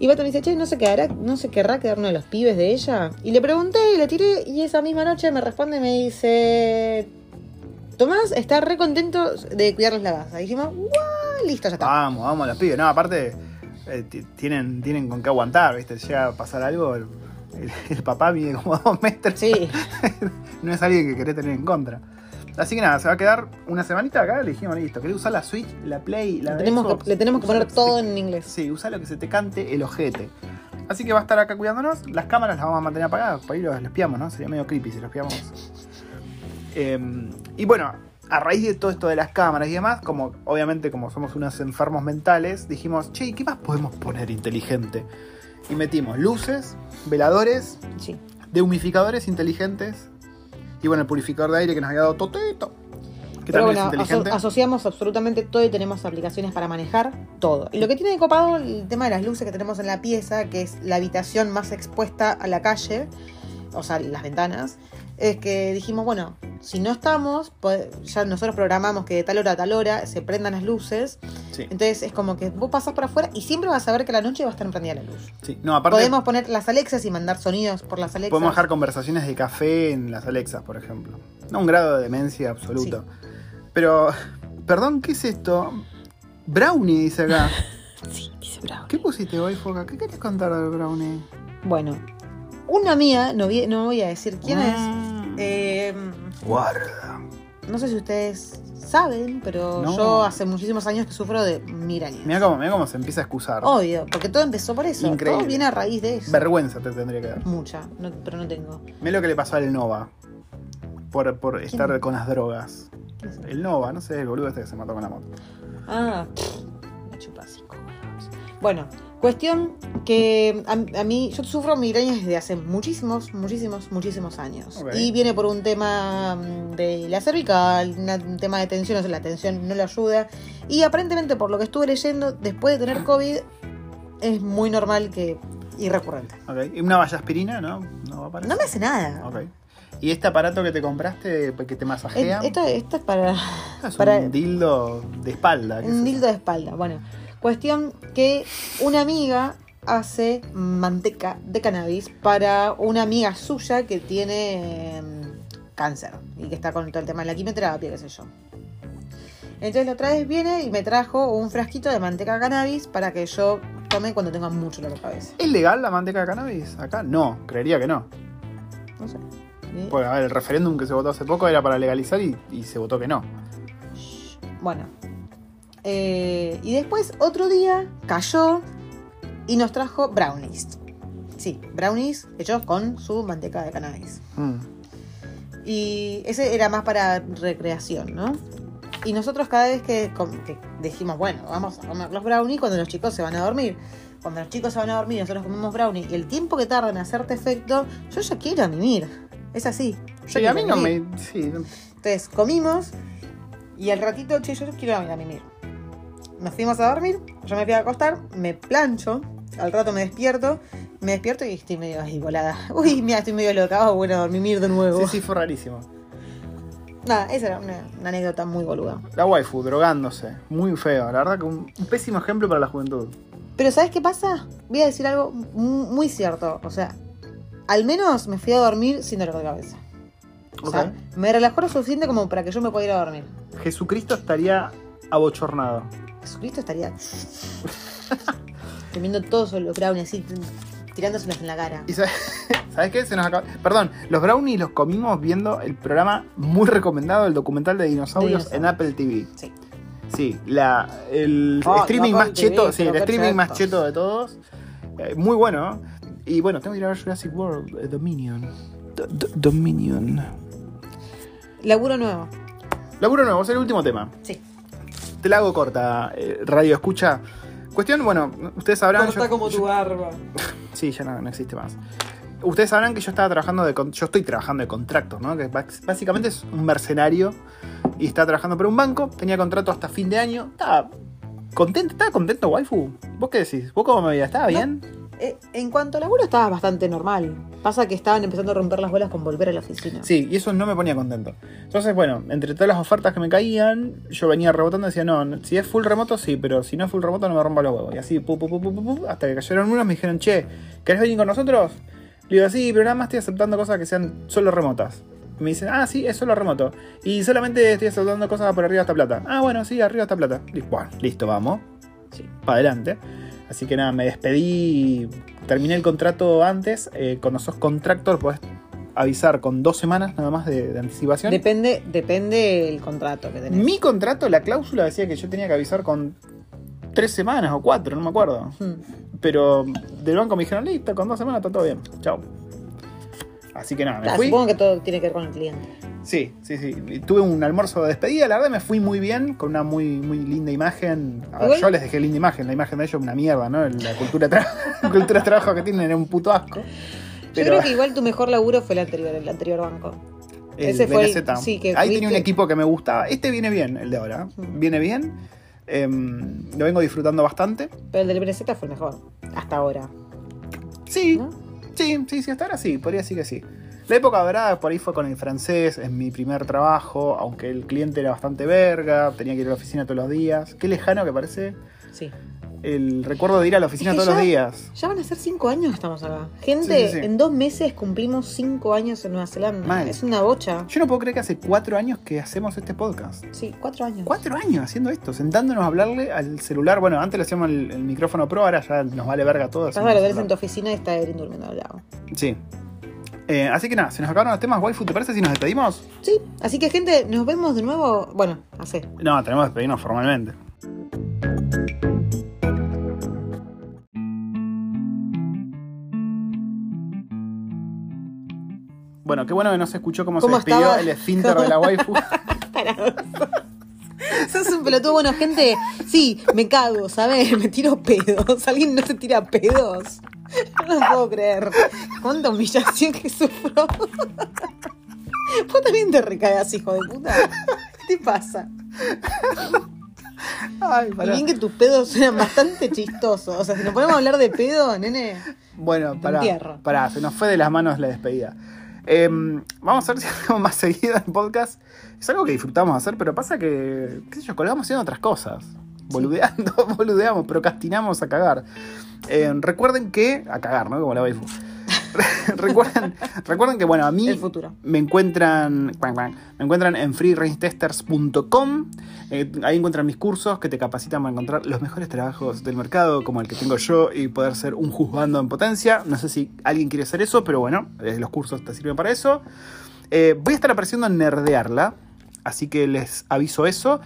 Y Pato me dice, che, ¿no se, quedará, ¿no se querrá quedarnos de los pibes de ella? Y le pregunté y le tiré, y esa misma noche me responde y me dice, Tomás está re contento de cuidarles la casa. Y dijimos, ¡guau! Listo, ya está. Vamos, vamos los pibes. No, aparte, eh, ti- tienen, tienen con qué aguantar, ¿viste? Llega a pasar algo, el, papá mide como dos metros. Sí, no es alguien que querés tener en contra. Así que nada, se va a quedar una semanita acá. Le dijimos, listo, ¿querés usar la Switch, la Play, la le tenemos, Xbox? que, le tenemos que poner todo te- en inglés. Sí, usa lo que se te cante el ojete. Así que va a estar acá cuidándonos. Las cámaras las vamos a mantener apagadas. Por ahí los, los espiamos, ¿no? Sería medio creepy si los espiamos. Eh, y bueno, a raíz de todo esto de las cámaras y demás, como obviamente como somos unos enfermos mentales, dijimos, che, ¿y ¿qué más podemos poner inteligente? Y metimos luces, veladores, Sí. dehumificadores inteligentes y bueno, el purificador de aire que nos había dado Totito. Que Pero también bueno, es inteligente. aso- asociamos absolutamente todo y tenemos aplicaciones para manejar todo. Y lo que tiene de copado el tema de las luces que tenemos en la pieza, que es la habitación más expuesta a la calle, o sea, las ventanas, es que dijimos, bueno, si no estamos, pues, ya nosotros programamos que de tal hora a tal hora se prendan las luces. Sí, Entonces es como que vos pasás por afuera y siempre vas a ver que la noche va a estar prendida la luz. sí. No, aparte Podemos poner las Alexas y mandar sonidos por las Alexas. podemos dejar conversaciones de café en las Alexas, por ejemplo. No un grado de demencia absoluto. Pero, perdón, ¿qué es esto? Brownie dice acá. Sí, dice bravo. ¿Qué pusiste hoy, Foca? ¿Qué querés contar del brownie? Bueno, una mía, no, no voy a decir quién es. Eh, Guarda. no sé si ustedes saben, pero No. yo hace muchísimos años que sufro de migrañas. Mira cómo, mirá cómo se empieza a excusar. Obvio, porque todo empezó por eso. Increíble. Todo viene a raíz de eso. Vergüenza te tendría que dar. Mucha, no- pero no tengo. Mira lo que le pasó al Nova. Por, por estar ¿Quién? con las drogas. El Nova, no sé, el boludo este que se mató con la moto. Ah, pff, me chupa cinco huevos. Bueno, cuestión que a, a mí, yo sufro migrañas desde hace muchísimos, muchísimos, muchísimos años. Y viene por un tema mm, de la cervical, un tema de tensión, o sea, la tensión no le ayuda. Y aparentemente, por lo que estuve leyendo, después de tener COVID, es muy normal que. y recurrente. Ok. ¿Y una valla aspirina? ¿No? No va No me hace nada. Ok. ¿Y este aparato que te compraste que te masajea? Esto, esto es para. es para- un dildo de espalda. ¿qué es Un dildo de espalda. Bueno, cuestión que una amiga hace manteca de cannabis para una amiga suya que tiene em, cáncer y que está con todo el tema de la quimioterapia, qué sé yo. Entonces la otra vez viene y me trajo un frasquito de manteca de cannabis para que yo tome cuando tenga mucho dolor de cabeza. ¿Es legal la manteca de cannabis? Acá no, creería que no. No sé. ¿sí? Porque, a ver, el referéndum que se votó hace poco era para legalizar y, y se votó que no. Bueno. Eh, y después, otro día, cayó y nos trajo brownies. Sí, brownies hechos con su manteca de cannabis. Mm. Y ese era más para recreación, ¿no? Y nosotros cada vez que, que dijimos, bueno, vamos a comer los brownies cuando los chicos se van a dormir. Cuando los chicos se van a dormir, nosotros comemos brownies. Y el tiempo que tarda en hacerte efecto, yo ya quiero mimir. Es así. Yo Sí, a mí no me. Sí, Entonces comimos y al ratito, che, yo quiero ir a mimir. Nos fuimos a dormir, yo me fui a acostar, me plancho, al rato me despierto, me despierto y estoy medio ahí volada. Uy, mira, estoy medio loca, bueno, a dormir de nuevo. sí, sí, fue rarísimo. Nada, esa era una, una anécdota muy boluda. La waifu, drogándose. Muy feo. La verdad que un, un pésimo ejemplo para la juventud. Pero ¿sabes qué pasa? Voy a decir algo mu- muy cierto. O sea, al menos me fui a dormir sin dolor de cabeza. O sea, me relajó lo suficiente como para que yo me pueda ir a dormir. Jesucristo estaría abochornado. Jesucristo estaría comiendo todos los brownies así, tirándoselos en la cara. ¿Y sabes, ¿sabes qué? Se nos acaba. Perdón, los brownies los comimos viendo el programa muy recomendado, el documental de dinosaurios De en Apple TV. Sí. Sí, la, el Ah, streaming más TV, cheto, sí, el streaming más cheto de todos. Eh, muy bueno. ¿no? Y bueno, tengo que ir a ver Jurassic World, eh, Dominion. Do- do- Dominion. Laburo nuevo. Laburo nuevo, es el último tema. Sí. Te la hago corta, eh, radio escucha. Cuestión, bueno, ustedes sabrán. yo- yo- barba. Sí, ya no, no existe más. Ustedes sabrán que yo estaba trabajando de yo estoy trabajando de contratos, ¿no? Que básicamente es un mercenario y está trabajando para un banco, tenía contrato hasta fin de año. Estaba contento, estaba contento, waifu. ¿Vos qué decís? ¿Vos cómo me veías? ¿Estaba bien? Eh, en cuanto a laburo estaba bastante normal. Pasa que estaban empezando a romper las bolas con volver a la oficina. Sí, y eso no me ponía contento. Entonces, bueno, entre todas las ofertas que me caían, yo venía rebotando y decía, no, si es full remoto, sí, pero si no es full remoto, no me rompa los huevos. Y así, pu, pu, pu, hasta que cayeron unos, me dijeron, che, ¿querés venir con nosotros? Le digo, sí, pero nada más estoy aceptando cosas que sean solo remotas. Me dicen, ah, sí, es solo remoto. Y solamente estoy aceptando cosas por arriba de esta plata. Ah, bueno, sí, arriba de esta plata. Y, bueno, listo, vamos. Sí. Para adelante. Así que nada, me despedí. Terminé el contrato antes. Eh, cuando sos contractor, podés avisar con dos semanas nada más de, de anticipación. Depende, depende el contrato que tenés. Mi contrato, la cláusula decía que yo tenía que avisar con tres semanas o cuatro, no me acuerdo. Hmm. Pero del banco me dijeron, listo, con dos semanas está todo bien. Chao. Así que nada, me Claro, fui. supongo que todo tiene que ver con el cliente. Sí, sí, sí. Tuve un almuerzo de despedida, la verdad me fui muy bien, con una muy, muy linda imagen. A ver, Igual- yo les dejé linda imagen, la imagen de ellos una mierda, ¿no? La cultura, de tra- la cultura de trabajo que tienen es un puto asco. Yo creo que igual tu mejor laburo fue el anterior, el anterior banco. el ese fue el- sí, que ahí tenía un equipo que me gustaba. Este viene bien, el de ahora. Mm. Viene bien. Em, lo vengo disfrutando bastante. Pero el del BNZ fue el mejor. Hasta ahora. Sí, ¿no? Sí, sí, sí, hasta ahora sí, podría decir que sí. La época dorada por ahí fue con el francés, en mi primer trabajo, aunque el cliente era bastante verga, tenía que ir a la oficina todos los días. Qué lejano que parece Sí. El recuerdo de ir a la oficina Es que todos los días. Ya van a ser cinco años que estamos acá. Gente, Sí, sí, sí. en dos meses cumplimos cinco años en Nueva Zelanda. Mal. Es una bocha. Yo no puedo creer que hace cuatro años que hacemos este podcast. Sí, cuatro años. Cuatro años haciendo esto, sentándonos a hablarle al celular. Bueno, antes le hacíamos el, el micrófono pro, ahora ya nos vale verga todo. Pasa lo tenés en tu oficina y está Erin durmiendo al lado. Sí. Eh, así que nada, se nos acabaron los temas. Waifu, ¿te parece si nos despedimos? Sí, así que gente, nos vemos de nuevo. Bueno, hace. No, tenemos que despedirnos formalmente. Bueno, qué bueno que no se escuchó cómo, ¿Cómo se despidió estaba? el esfínter de la waifu. Sos un pelotudo. Bueno, gente, sí, me cago, ¿sabes? Me tiro pedos. ¿Alguien no se tira pedos? No lo puedo creer. Cuánta humillación que sufro. Vos también te recagas, hijo de puta. ¿Qué te pasa? Ay, Y pará. bien que tus pedos suenan bastante chistosos. O sea, si nos ponemos a hablar de pedo, nene. Bueno, entierro. pará, se nos fue de las manos la despedida. Em, vamos a ver si hacemos más seguido el podcast. Es algo que disfrutamos hacer, pero pasa que, qué sé yo, colgamos haciendo otras cosas. Boludeando, boludeamos, procrastinamos a cagar. Em, recuerden que, a cagar, ¿no? Como la waifu. recuerden, recuerden que, bueno, a mí El futuro. me encuentran, me encuentran en freerangetesters.com. Eh, ahí encuentran mis cursos que te capacitan para encontrar los mejores trabajos del mercado, como el que tengo yo, y poder ser un juzgando en potencia. No sé si alguien quiere hacer eso, pero bueno, eh, los cursos te sirven para eso. Eh, voy a estar apareciendo en Nerdearla, así que les aviso eso.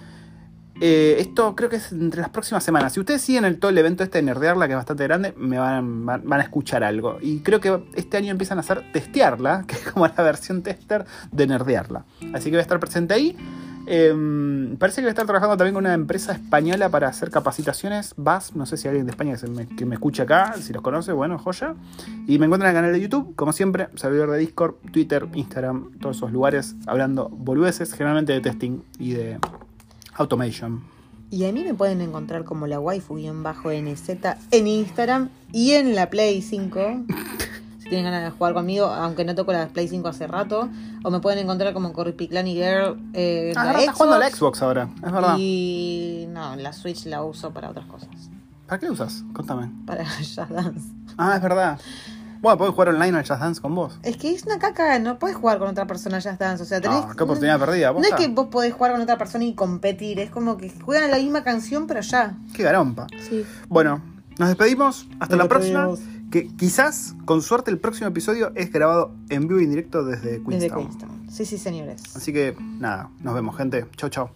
Eh, esto creo que es entre las próximas semanas. Si ustedes siguen el, todo el evento este de Nerdearla, que es bastante grande, me van, van- a escuchar algo. Y creo que este año empiezan a hacer Testearla, que es como la versión tester de Nerdearla. Así que voy a estar presente ahí. Eh, parece que voy a estar trabajando también con una empresa española para hacer capacitaciones. VAS, no sé si alguien de España que, me, me escucha acá, si los conoce, bueno, joya. Y me encuentran en el canal de YouTube, como siempre, servidor de Discord, Twitter, Instagram, todos esos lugares, hablando boludeces, generalmente de testing y de automation. Y a mí me pueden encontrar como la waifu-nz en Instagram y en la Play 5. si tienen ganas de jugar conmigo, aunque no toco la Play 5 hace rato. O me pueden encontrar como Corripiclani Girl eh, Ah, la estás jugando la Xbox ahora, es verdad. Y no, la Switch la uso para otras cosas. ¿Para qué la usas? Contame. Para Just Dance. Ah, es verdad. Bueno, puedo jugar online al Just Dance con vos. Es que es una caca, no puedes jugar con otra persona Just Dance. O sea, tenés. No, qué oportunidad perdida. No es que vos podés jugar con otra persona y competir, es como que juegan la misma canción, pero ya. Qué garompa. Sí. Bueno, nos despedimos. Hasta Nos la próxima. Que quizás, con suerte, el próximo episodio es grabado en vivo y en directo desde Desde Queenstown. Queenstown. Sí, sí, señores. Así que, nada, nos vemos, gente. Chau, chau.